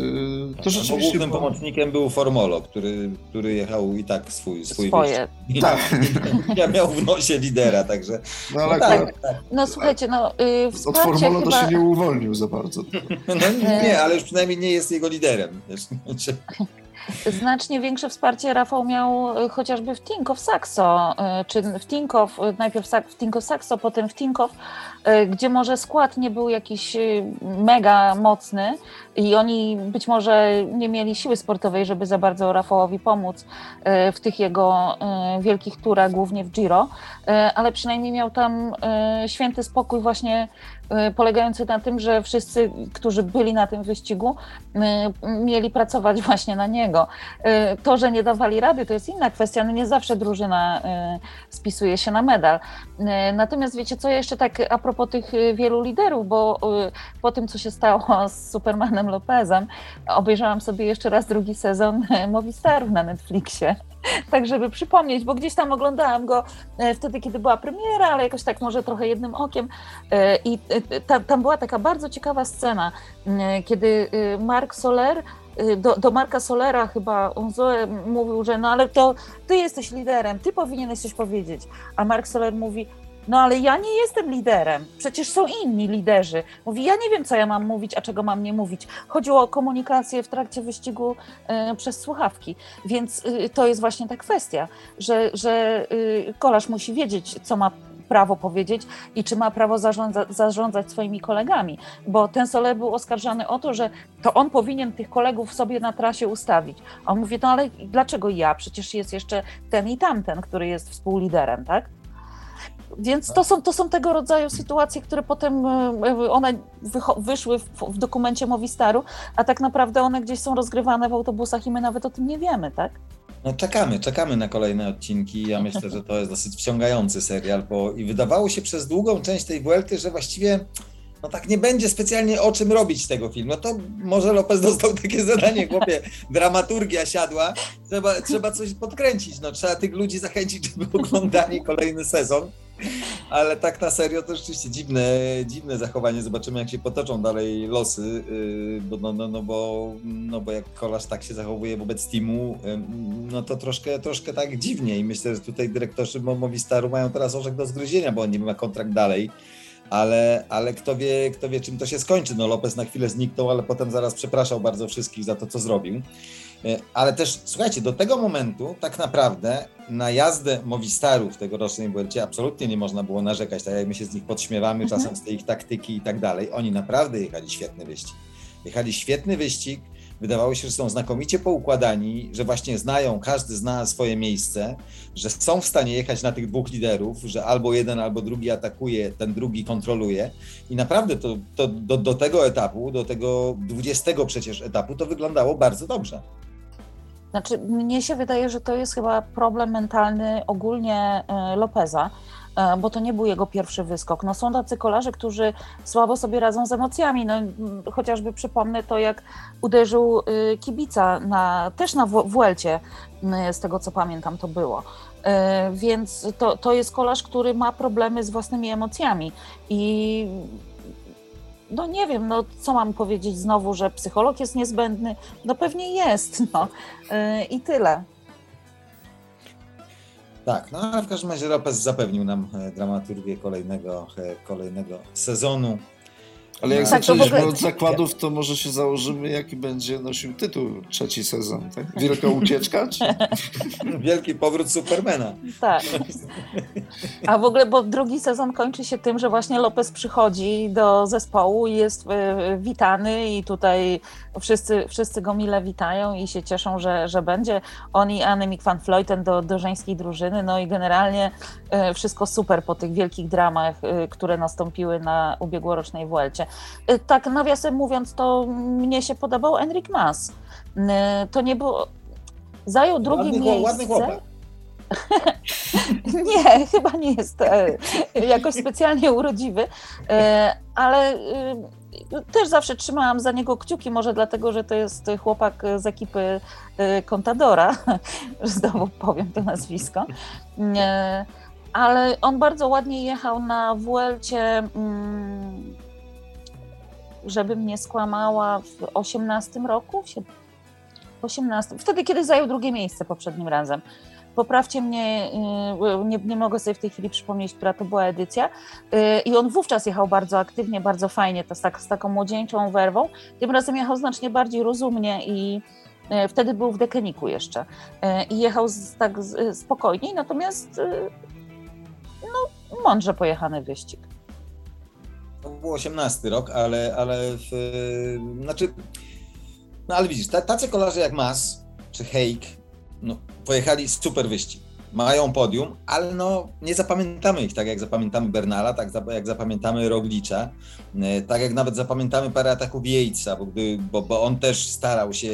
e, to
tak, rzeczywiście... Głównym było... pomocnikiem był Formolo, który, który jechał i tak swój, swój
Swoje.
Tak. Ja miał w nosie lidera, także...
No, ale no, tak, tak, no słuchajcie, no yy,
Od Formolo chyba... to się nie uwolnił za bardzo.
No nie, ale już przynajmniej nie jest jego liderem.
Znacznie większe wsparcie Rafał miał e, chociażby w Tinkoff Saxo, e, czy w Tinkoff, e, najpierw w Tinkoff Saxo, potem w Tinkoff, gdzie może skład nie był jakiś mega mocny i oni być może nie mieli siły sportowej, żeby za bardzo Rafałowi pomóc w tych jego wielkich turach, głównie w Giro, ale przynajmniej miał tam święty spokój właśnie polegający na tym, że wszyscy, którzy byli na tym wyścigu, mieli pracować właśnie na niego. To, że nie dawali rady, to jest inna kwestia. No nie zawsze drużyna spisuje się na medal. Natomiast wiecie co, jeszcze tak a propos tych wielu liderów, bo po tym, co się stało z Supermanem Lopezem, obejrzałam sobie jeszcze raz drugi sezon Movistarów na Netflixie. tak żeby przypomnieć, bo gdzieś tam oglądałam go e, wtedy, kiedy była premiera, ale jakoś tak może trochę jednym okiem e, i e, ta, tam była taka bardzo ciekawa scena, kiedy Mark Soler do, do Marka Solera chyba Unzoe mówił, że no ale to ty jesteś liderem, ty powinieneś coś powiedzieć, a Mark Soler mówi, no ale ja nie jestem liderem, przecież są inni liderzy. Mówi, ja nie wiem, co ja mam mówić, a czego mam nie mówić. Chodziło o komunikację w trakcie wyścigu y, przez słuchawki, więc y, to jest właśnie ta kwestia, że, że y, kolarz musi wiedzieć, co ma prawo powiedzieć i czy ma prawo zarządza, zarządzać swoimi kolegami, bo ten Soler był oskarżany o to, że to on powinien tych kolegów sobie na trasie ustawić. A on mówi, no ale dlaczego ja? Przecież jest jeszcze ten i tamten, który jest współliderem, tak? Więc to są, to są tego rodzaju sytuacje, które potem e, one wyszły w, w, dokumencie Movistaru, a tak naprawdę one gdzieś są rozgrywane w autobusach i my nawet o tym nie wiemy, tak?
No czekamy, czekamy na kolejne odcinki. Ja myślę, że to jest dosyć wciągający serial, bo i wydawało się przez długą część tej Vuelty, że właściwie no tak nie będzie specjalnie o czym robić tego filmu. No to może Lopez dostał takie zadanie, chłopie, dramaturgia siadła, trzeba, trzeba coś podkręcić, no trzeba tych ludzi zachęcić, żeby oglądali kolejny sezon. Ale tak na serio to rzeczywiście dziwne, dziwne zachowanie. Zobaczymy, jak się potoczą dalej losy, yy, bo, no, no, no, bo, no bo jak kolarz tak się zachowuje wobec teamu, yy, no to troszkę, troszkę tak dziwnie i myślę, że tutaj dyrektorzy Movistaru mają teraz orzech do zgryzienia, bo on nie ma kontrakt dalej ale, ale kto, wie, kto wie, czym to się skończy. No Lopez na chwilę zniknął, ale potem zaraz przepraszał bardzo wszystkich za to, co zrobił. E, ale też, słuchajcie, do tego momentu tak naprawdę na jazdę Movistarów w tegorocznej Vuelcie absolutnie nie można było narzekać, tak jak my się z nich podśmiewamy mhm. czasem z tej ich taktyki i tak dalej. Oni naprawdę jechali świetny wyścig. Jechali świetny wyścig, wydawało się, że są znakomicie poukładani, że właśnie znają, każdy zna swoje miejsce, że są w stanie jechać na tych dwóch liderów, że albo jeden, albo drugi atakuje, ten drugi kontroluje. I naprawdę to, to do, do tego etapu, do tego dwudziestego przecież etapu, to wyglądało bardzo dobrze.
Znaczy, mnie się wydaje, że to jest chyba problem mentalny ogólnie e, Lopeza, e, bo to nie był jego pierwszy wyskok. No, są tacy kolarze, którzy słabo sobie radzą z emocjami. No, chociażby przypomnę to, jak uderzył y, kibica na, też na Vuelcie, z tego co pamiętam to było. E, więc to, to jest kolarz, który ma problemy z własnymi emocjami i no nie wiem, no co mam powiedzieć znowu, że psycholog jest niezbędny? No pewnie jest, no yy, i tyle.
Tak, no ale w każdym razie Lopez zapewnił nam e, dramaturgię kolejnego, e, kolejnego sezonu.
Ale jak tak, zaczęliśmy ogóle... od zakładów, to może się założymy, jaki będzie nosił tytuł trzeci sezon, tak? Wielka ucieczka? Czy...
Wielki powrót Supermana.
Tak. A w ogóle, bo drugi sezon kończy się tym, że właśnie Lopez przychodzi do zespołu i jest e, witany i tutaj wszyscy, wszyscy go mile witają i się cieszą, że, że będzie. On i Annemiek van Vleuten do, do żeńskiej drużyny, no i generalnie e, wszystko super po tych wielkich dramach, e, które nastąpiły na ubiegłorocznej Vuelcie. Y, tak nawiasem mówiąc, to mnie się podobał Enric Mas. Y, to nie było... Zajął drugie ładny, miejsce. Ładny chłopak. nie, chyba nie jest e, jakoś specjalnie urodziwy, e, ale y, też zawsze trzymałam za niego kciuki, może dlatego, że to jest chłopak z ekipy Contadora, znowu powiem to nazwisko, e, ale on bardzo ładnie jechał na Vuelcie mm, żebym nie skłamała, w 18 roku, w 18, wtedy, kiedy zajął drugie miejsce poprzednim razem. Poprawcie mnie, y, nie, nie mogę sobie w tej chwili przypomnieć, która to była edycja. Y, I on wówczas jechał bardzo aktywnie, bardzo fajnie, to z, tak, z taką młodzieńczą werwą. Tym razem jechał znacznie bardziej rozumnie i y, wtedy był w Dekeniku jeszcze. I jechał z, tak spokojniej, natomiast no, mądrze pojechany wyścig.
To był 18 rok, ale, ale w, znaczy, no ale widzisz, tacy kolarze jak Mas czy Heik, no, pojechali super wyścig mają podium, ale no nie zapamiętamy ich tak jak zapamiętamy Bernala, tak jak zapamiętamy Roglicza, e, tak jak nawet zapamiętamy parę ataków Jejca, bo, bo, bo, on też starał się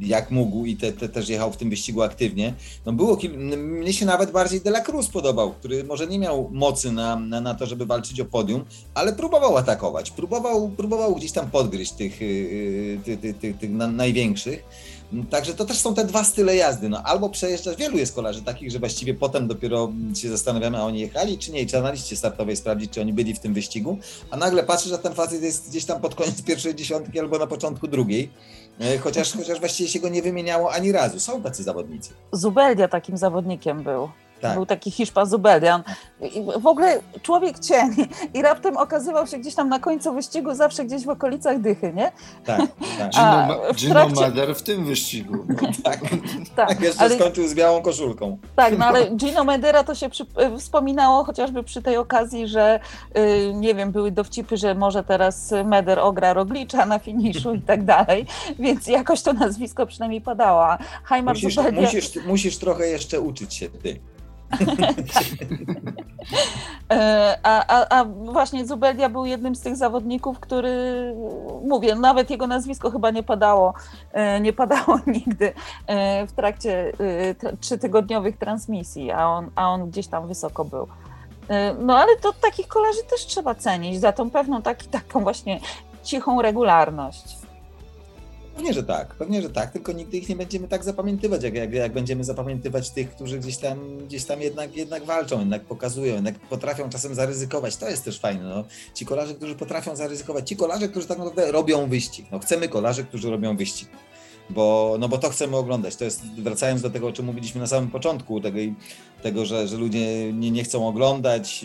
jak mógł i te, te, też jechał w tym wyścigu aktywnie. No było, mnie się nawet bardziej De La Cruz podobał, który może nie miał mocy na, na, na to, żeby walczyć o podium, ale próbował atakować, próbował, próbował gdzieś tam podgryźć tych, y, y, tych, tych, tych największych. Także to też są te dwa style jazdy. No, albo przejeżdżasz, wielu jest kolarzy takich, że właściwie potem dopiero się zastanawiamy, a oni jechali, czy nie, i trzeba na liście startowej sprawdzić, czy oni byli w tym wyścigu, a nagle patrzysz, że ten facet jest gdzieś tam pod koniec pierwszej dziesiątki albo na początku drugiej, e, chociaż, chociaż właściwie się go nie wymieniało ani razu. Są tacy zawodnicy.
Zubeldia takim zawodnikiem był. Tak. Był taki Hiszpan Zubelian. w ogóle człowiek cień. I raptem okazywał się gdzieś tam na końcu wyścigu, zawsze gdzieś w okolicach Dychy, nie?
Tak, tak.
Gino, Gino trakcie... Meder w tym wyścigu. No.
tak, tak. Jeszcze ale... skończył z białą koszulką.
Tak, no ale Gino Medera to się przy... E, wspominało chociażby przy tej okazji, że yy, nie wiem, były dowcipy, że może teraz Meder ogra Roglicza na finiszu i tak dalej, więc jakoś to nazwisko przynajmniej padało.
Heimar musisz, Zubelia... musisz, musisz trochę jeszcze uczyć się ty.
E, a, a, a, właśnie Zubelia był jednym z tych zawodników, który, mówię, nawet jego nazwisko chyba nie padało, e, nie padało nigdy e, w trakcie trzytygodniowych transmisji, a on, a on gdzieś tam wysoko był. No ale to takich kolarzy też trzeba cenić za tą pewną taki, taką właśnie cichą regularność.
Pewnie, że tak, pewnie, że tak, tylko nigdy ich nie będziemy tak zapamiętywać, jak, jak, jak będziemy zapamiętywać tych, którzy gdzieś tam, gdzieś tam jednak, jednak walczą, jednak pokazują, jednak potrafią czasem zaryzykować. To jest też fajne. No. Ci kolarze, którzy potrafią zaryzykować, ci kolarze, którzy tak naprawdę robią wyścig. No, chcemy kolarzy, którzy robią wyścig. Bo, no bo to chcemy oglądać. To jest, wracając do tego, o czym mówiliśmy na samym początku, tego, tego że, że ludzie nie, nie chcą oglądać.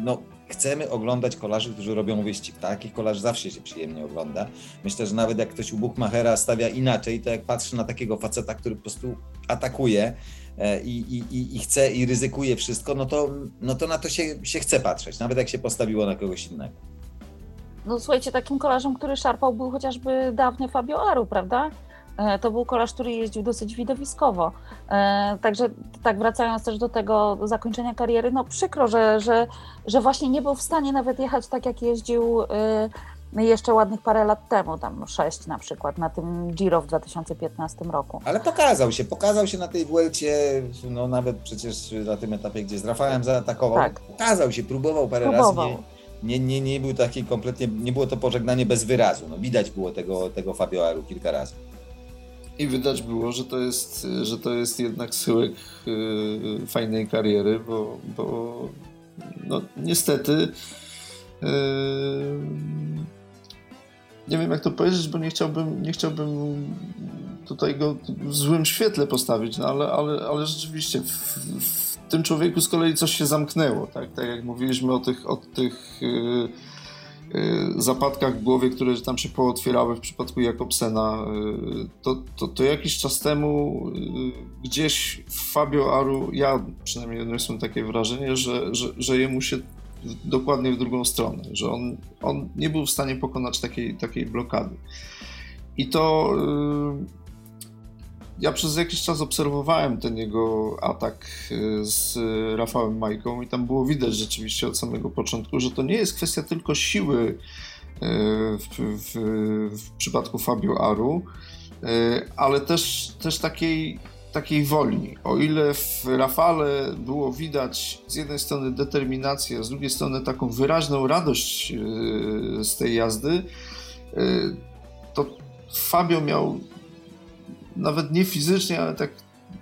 No, chcemy oglądać kolarzy, którzy robią wyścig. Takich kolarzy zawsze się przyjemnie ogląda. Myślę, że nawet jak ktoś u Buchmachera stawia inaczej, to jak patrzy na takiego faceta, który po prostu atakuje e, i, i, i chce i ryzykuje wszystko, no to, no to na to się, się chce patrzeć, nawet jak się postawiło na kogoś innego.
No słuchajcie, takim kolarzem, który szarpał był chociażby dawny Fabio Aru, prawda? E, to był kolarz, który jeździł dosyć widowiskowo. E, także tak wracając też do tego zakończenia kariery, no przykro, że, że, że właśnie nie był w stanie nawet jechać tak, jak jeździł e, jeszcze ładnych parę lat temu, tam sześć na przykład, na tym Giro w 2015 roku.
Ale pokazał się, pokazał się na tej Vuelcie, no nawet przecież na tym etapie, gdzie z Rafałem zaatakował, tak. pokazał się, próbował parę próbował. razy. Nie, nie, nie, nie był taki kompletnie, nie było to pożegnanie bez wyrazu. No, widać było tego, tego Fabio Aru kilka razy.
I widać było, że to jest, że to jest jednak schyłek yy, fajnej kariery, bo, bo no, niestety yy, nie wiem jak to powiedzieć, bo nie chciałbym, nie chciałbym tutaj go w złym świetle postawić, no ale, ale, ale rzeczywiście w, w tym człowieku z kolei coś się zamknęło, tak, tak jak mówiliśmy o tych, o tych yy, zapadkach w głowie, które tam się pootwierały w przypadku Jakobsena, y, to, to, to jakiś czas temu y, gdzieś Fabio Aru, ja przynajmniej odniosłem takie wrażenie, że, że, że jemu się dokładnie w drugą stronę, że on, on nie był w stanie pokonać takiej, takiej blokady. I to ja przez jakiś czas obserwowałem ten jego atak e, z Rafałem Majką i tam było widać rzeczywiście od samego początku, że to nie jest kwestia tylko siły e, w, w, w przypadku Fabio Aru, e, ale też, też takiej, takiej woli. O ile w Rafale było widać z jednej strony determinację, z drugiej strony taką wyraźną radość z tej jazdy, to Fabio miał nawet nie fizycznie, ale tak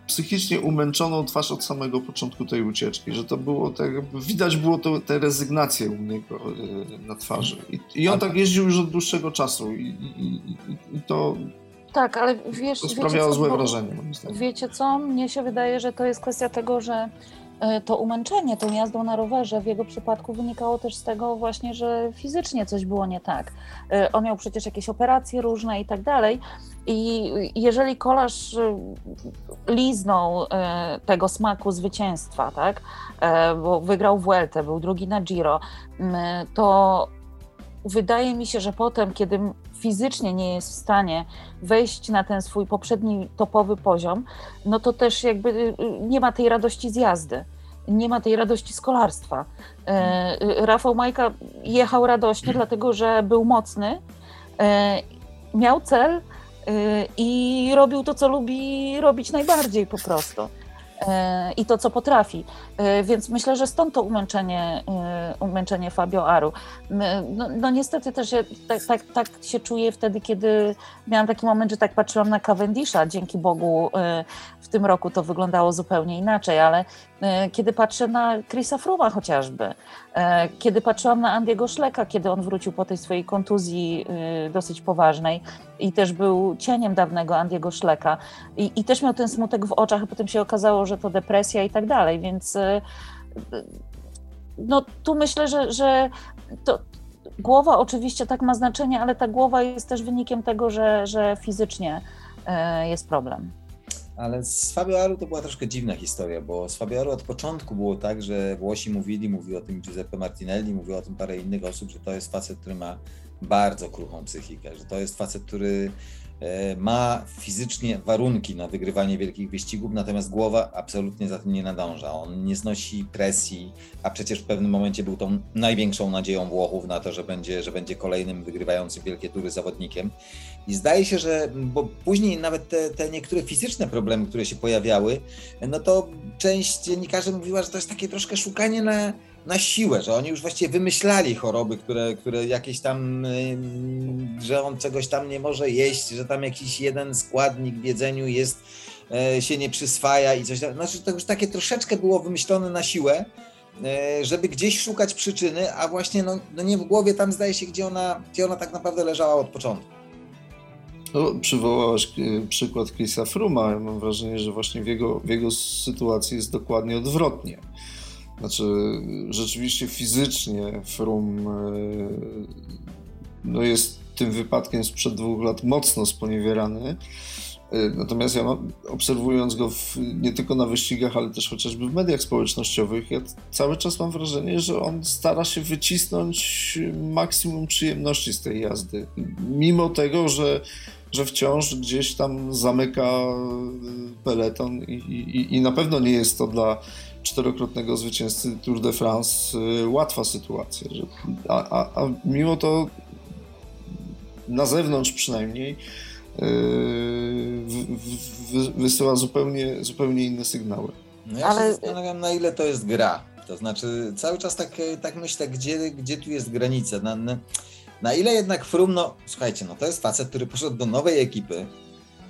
psychicznie umęczoną twarz od samego początku tej ucieczki, że to było tak, widać było to, tę rezygnację u niego e, na twarzy. I, i on tak jeździł już od dłuższego czasu i, i, i to
tak, ale wiesz,
to sprawiało złe wrażenie. Moim
zdaniem. Wiecie co? Mnie się wydaje, że to jest kwestia tego, że to umęczenie tą jazdą na rowerze w jego przypadku wynikało też z tego właśnie, że fizycznie coś było nie tak. E, on miał przecież jakieś operacje różne i tak dalej. I jeżeli kolarz e, liznął tego smaku zwycięstwa, tak, bo wygrał Vueltę, był drugi na Giro, to wydaje mi się, że potem, kiedy fizycznie nie jest w stanie wejść na ten swój poprzedni topowy poziom, no to też jakby y, y, nie ma tej radości z jazdy, nie ma tej radości z kolarstwa. E, Rafał Majka jechał radośnie, dlatego że był mocny, e, miał cel i robił to, co lubi robić najbardziej po prostu. E, i to, co potrafi. E, więc myślę, że stąd to umęczenie, e, umęczenie Fabio Aru. No, no niestety też tak, tak, tak, się czuję wtedy, kiedy miałam taki moment, że tak patrzyłam na Cavendisha. Dzięki Bogu w tym roku to wyglądało zupełnie inaczej, ale kiedy patrzę na Chrisa Fruma chociażby, kiedy patrzyłam na Andiego Szleka, kiedy on wrócił po tej swojej kontuzji dosyć poważnej i też był cieniem dawnego Andiego Szleka i, i też miał ten smutek w oczach, a potem się okazało, że to depresja i tak dalej, więc no tu myślę, że, że to, głowa oczywiście tak ma znaczenie, ale ta głowa jest też wynikiem tego, że, że fizycznie jest problem.
Ale z Fabio Aru to była troszkę dziwna historia, bo z Fabio Aru od początku było tak, że Włosi mówili, mówił o tym Giuseppe Martinelli, mówił o tym parę innych osób, że to jest facet, który ma bardzo kruchą psychikę, że to jest facet, który E, ma fizycznie warunki na wygrywanie wielkich wyścigów, natomiast głowa absolutnie za tym nie nadąża. On nie znosi presji, a przecież w pewnym momencie był tą największą nadzieją Włochów na to, że będzie, że będzie kolejnym wygrywającym wielkie tury zawodnikiem. I zdaje się, że bo później nawet te, te niektóre fizyczne problemy, które się pojawiały, no to część dziennikarzy mówiła, że to jest takie troszkę szukanie na na siłę, że oni już właściwie wymyślali choroby, które, które jakieś tam, że on czegoś tam nie może jeść, że tam jakiś jeden składnik w jedzeniu jest, e, się nie przyswaja i coś tam. Znaczy to już takie troszeczkę było wymyślone na siłę, e, żeby gdzieś szukać przyczyny, a właśnie no, no nie w głowie tam zdaje się, gdzie ona, gdzie ona tak naprawdę leżała od początku.
No, przywołałeś e, przykład Chrisa Fruma. Ja mam wrażenie, że właśnie w jego, w jego sytuacji jest dokładnie odwrotnie. Znaczy, rzeczywiście fizycznie Frum e, no jest tym wypadkiem sprzed dwóch lat mocno sponiewierany. E, natomiast ja mam, obserwując go w, nie tylko na wyścigach, ale też chociażby w mediach społecznościowych, ja cały czas mam wrażenie, że on stara się wycisnąć maksimum przyjemności z tej jazdy. Mimo tego, że, że wciąż gdzieś tam zamyka peleton i, i, i na pewno nie jest to dla czterokrotnego zwycięzcy Tour de France y, łatwa sytuacja. Że, a, a, a mimo to na zewnątrz przynajmniej wysyła zupełnie, zupełnie inne sygnały.
No ja Ale... się zastanawiam, na ile to jest gra. To znaczy, cały czas tak, tak myślę, gdzie, gdzie tu jest granica. Na, na, na ile jednak Frum, no słuchajcie, no to jest facet, który poszedł do nowej ekipy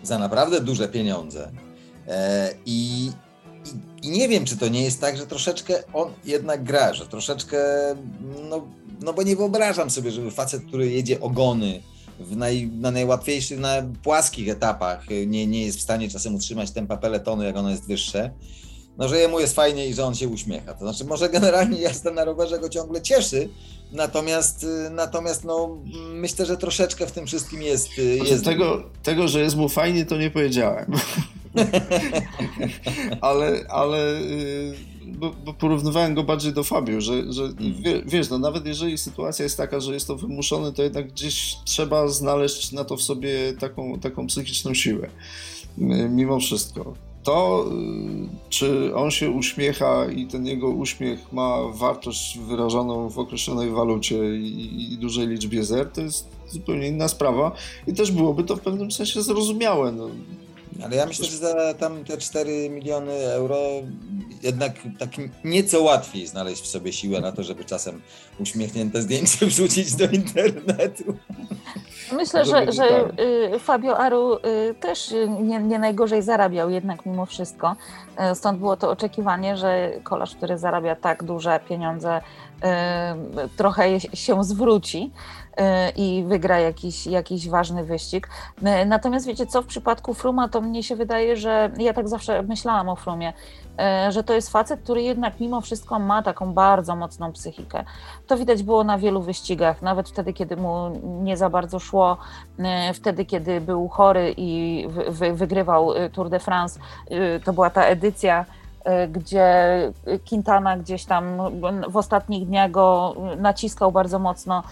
za naprawdę duże pieniądze. E, I, i, nie wiem, czy to nie jest tak, że troszeczkę on jednak gra, że troszeczkę, no, no bo nie wyobrażam sobie, żeby facet, który jedzie ogony w naj, na najłatwiejszych, na płaskich etapach, nie, nie jest w stanie czasem utrzymać tempa peletonu, jak ono jest wyższe, no że jemu jest fajnie i że on się uśmiecha. To znaczy, może generalnie jazda na rowerze go ciągle cieszy, natomiast, natomiast no, myślę, że troszeczkę w tym wszystkim jest. jest...
Tego, tego, że jest mu fajnie, to nie powiedziałem. ale, ale y, bo, bo, porównywałem go bardziej do Fabio, że, że mm. wiesz, no nawet jeżeli sytuacja jest taka, że jest to wymuszone, to jednak gdzieś trzeba znaleźć na to w sobie taką, taką psychiczną siłę. Mimo wszystko. To, y, czy on się uśmiecha i ten jego uśmiech ma wartość wyrażoną w określonej walucie i, i dużej liczbie zer, to jest zupełnie inna sprawa i też byłoby to w pewnym sensie zrozumiałe. No
ale ja myślę, że za tam te 4 miliony euro jednak tak nieco łatwiej znaleźć w sobie siłę na to, żeby czasem uśmiechnięte zdjęcie wrzucić do internetu.
Myślę, że, że y, Fabio Aru y, też nie, nie, najgorzej zarabiał jednak mimo wszystko. Y, stąd było to oczekiwanie, że kolarz, który zarabia tak duże pieniądze, trochę się zwróci. I wygra jakiś, jakiś ważny wyścig. Natomiast wiecie co, w przypadku Fruma to mnie się wydaje, że ja tak zawsze myślałam o Frumie, że to jest facet, który jednak mimo wszystko ma taką bardzo mocną psychikę. To widać było na wielu wyścigach, nawet wtedy, kiedy mu nie za bardzo szło, wtedy, kiedy był chory i wygrywał Tour de France. To była ta edycja gdzie Quintana gdzieś tam w ostatnich dniach go naciskał bardzo mocno,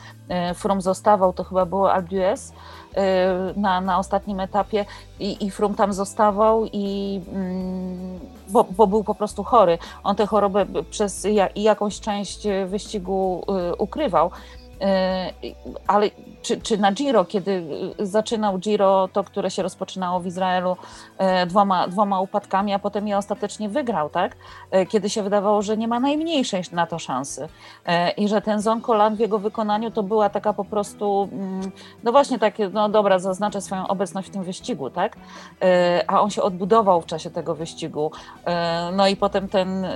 y, Frum zostawał, to chyba było Albues y, na, na ostatnim etapie i, i Frum tam zostawał i mm, bo, bo, był po prostu chory. On tę chorobę przez jakąś część wyścigu ukrywał. Ale czy, czy na Giro, kiedy zaczynał Giro, to które się rozpoczynało w Izraelu e, dwoma, dwoma upadkami, a potem je ostatecznie wygrał, tak? E, kiedy się wydawało, że nie ma najmniejszej na to szansy. E, I że ten Zonkolan w jego wykonaniu to była taka po prostu, mm, no właśnie takie, no dobra, zaznaczę swoją obecność w tym wyścigu, tak? A on się odbudował w czasie tego wyścigu. No i potem ten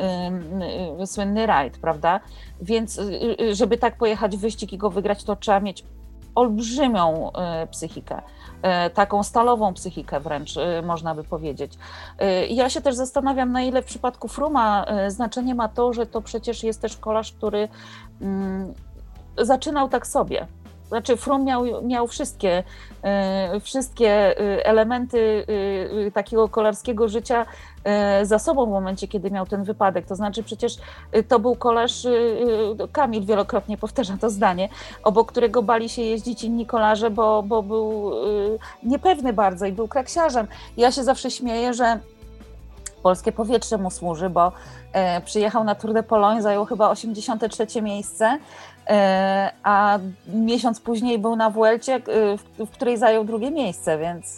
słynny rajd, prawda? Więc żeby tak pojechać w wyścig i go wygrać, to trzeba mieć olbrzymią e, psychikę, taką stalową psychikę wręcz można by powiedzieć. Ja się też zastanawiam, na ile w przypadku Fruma znaczenie ma to, że to przecież jest też kolarz, który mm, zaczynał tak sobie. Znaczy, Frum miał, miał wszystkie, wszystkie elementy takiego kolarskiego życia za sobą w momencie, kiedy miał ten wypadek. To znaczy przecież y, to był kolarz, y, y, Kamil wielokrotnie powtarza to zdanie, obok którego bali się jeździć inni kolarze, bo, bo był niepewny bardzo i był kraksiarzem. Ja się zawsze śmieję, że polskie powietrze mu służy, bo e, przyjechał na Tour de Pologne, zajął chyba 83 miejsce, e, a miesiąc później był na Vuelcie, w, w której zajął drugie miejsce, więc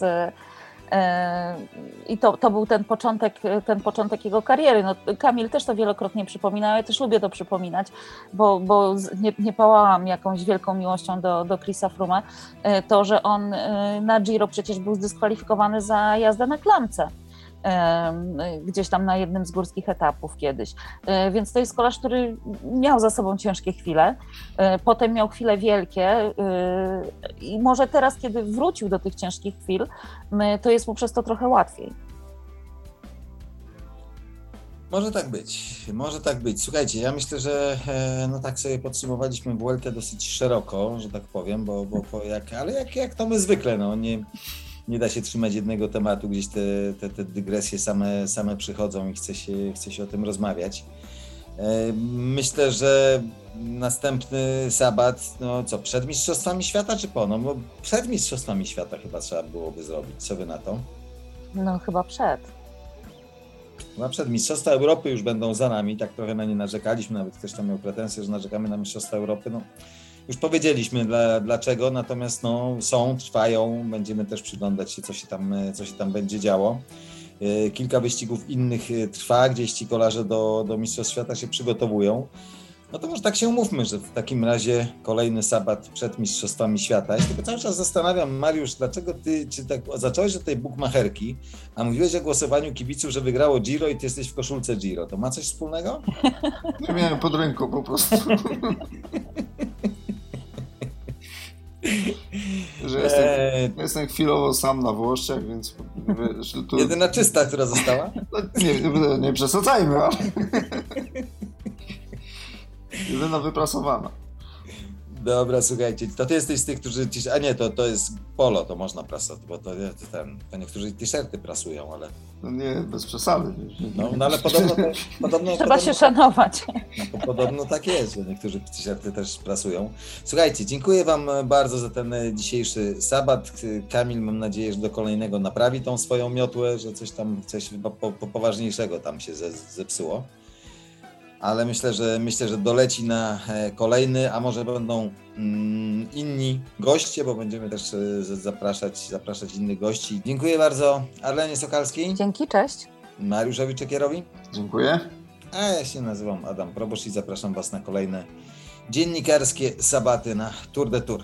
I to, to był ten początek, ten początek jego kariery. No, Kamil też to wielokrotnie przypominał, ja też lubię to przypominać, bo, bo nie, nie pałałam jakąś wielką miłością do, do Chrisa Froome. To, że on na Giro przecież był zdyskwalifikowany za jazdę na klamce gdzieś tam na jednym z górskich etapów kiedyś. E, więc to jest kolarz, który miał za sobą ciężkie chwile, e, potem miał chwile wielkie e, i może teraz, kiedy wrócił do tych ciężkich chwil, to jest mu przez to trochę łatwiej.
Może tak być, może tak być. Słuchajcie, ja myślę, że no tak sobie podsumowaliśmy Vueltę dosyć szeroko, że tak powiem, bo, bo jak, ale jak, jak to my zwykle, no nie, nie da się trzymać jednego tematu, gdzieś te, te, te dygresje same, same przychodzą i chce się, chce się o tym rozmawiać. E, myślę, że następny sabat, no co, przed Mistrzostwami Świata czy po? No bo przed Mistrzostwami Świata chyba trzeba byłoby zrobić. Co wy na to?
No chyba przed.
Chyba przed. Mistrzostwa Europy już będą za nami, tak trochę na nie narzekaliśmy, nawet ktoś tam miał pretensje, że narzekamy na Mistrzostwa Europy. No, już powiedzieliśmy dla, dlaczego, natomiast no, są, trwają, będziemy też przyglądać się, co się tam, co się tam będzie działo. E, kilka wyścigów innych e, trwa, gdzieś ci kolarze do, do Mistrzostw Świata się przygotowują. No to może tak się umówmy, że w takim razie kolejny sabat przed Mistrzostwami Świata. Ja się tylko cały czas zastanawiam, Mariusz, dlaczego ty czy tak, zacząłeś od tej bukmacherki, a mówiłeś o głosowaniu kibiców, że wygrało Giro i ty jesteś w koszulce Giro. To ma coś wspólnego?
Nie miałem pod ręką po prostu. że jestem, eee... jestem chwilowo sam na Włoszech, więc...
Wiesz, tu... Jedyna czysta, która została?
No, nie, nie, nie przesadzajmy, ale... Jedyna wyprasowana.
Dobra, słuchajcie, to ty jesteś z tych, którzy. A nie, to, to jest polo, to można prasować, bo to, to, ten, to niektórzy t-shirty prasują, ale.
No nie, bez przesady.
No, no ale podobno. To, podobno
Trzeba podobno, się szanować.
No, podobno tak jest, że niektórzy t-shirty też prasują. Słuchajcie, dziękuję Wam bardzo za ten dzisiejszy sabat. Kamil, mam nadzieję, że do kolejnego naprawi tą swoją miotłę, że coś tam, coś po, po, poważniejszego tam się zepsuło ale myślę, że myślę, że doleci na e, kolejny, a może będą mm, inni goście, bo będziemy też e, zapraszać, zapraszać innych gości. Dziękuję bardzo Arlenie Sokalskiej.
Dzięki, cześć.
Mariuszowi Czekierowi.
Dziękuję.
A ja się nazywam Adam Probosz i zapraszam Was na kolejne dziennikarskie sabaty na Tour de Tour.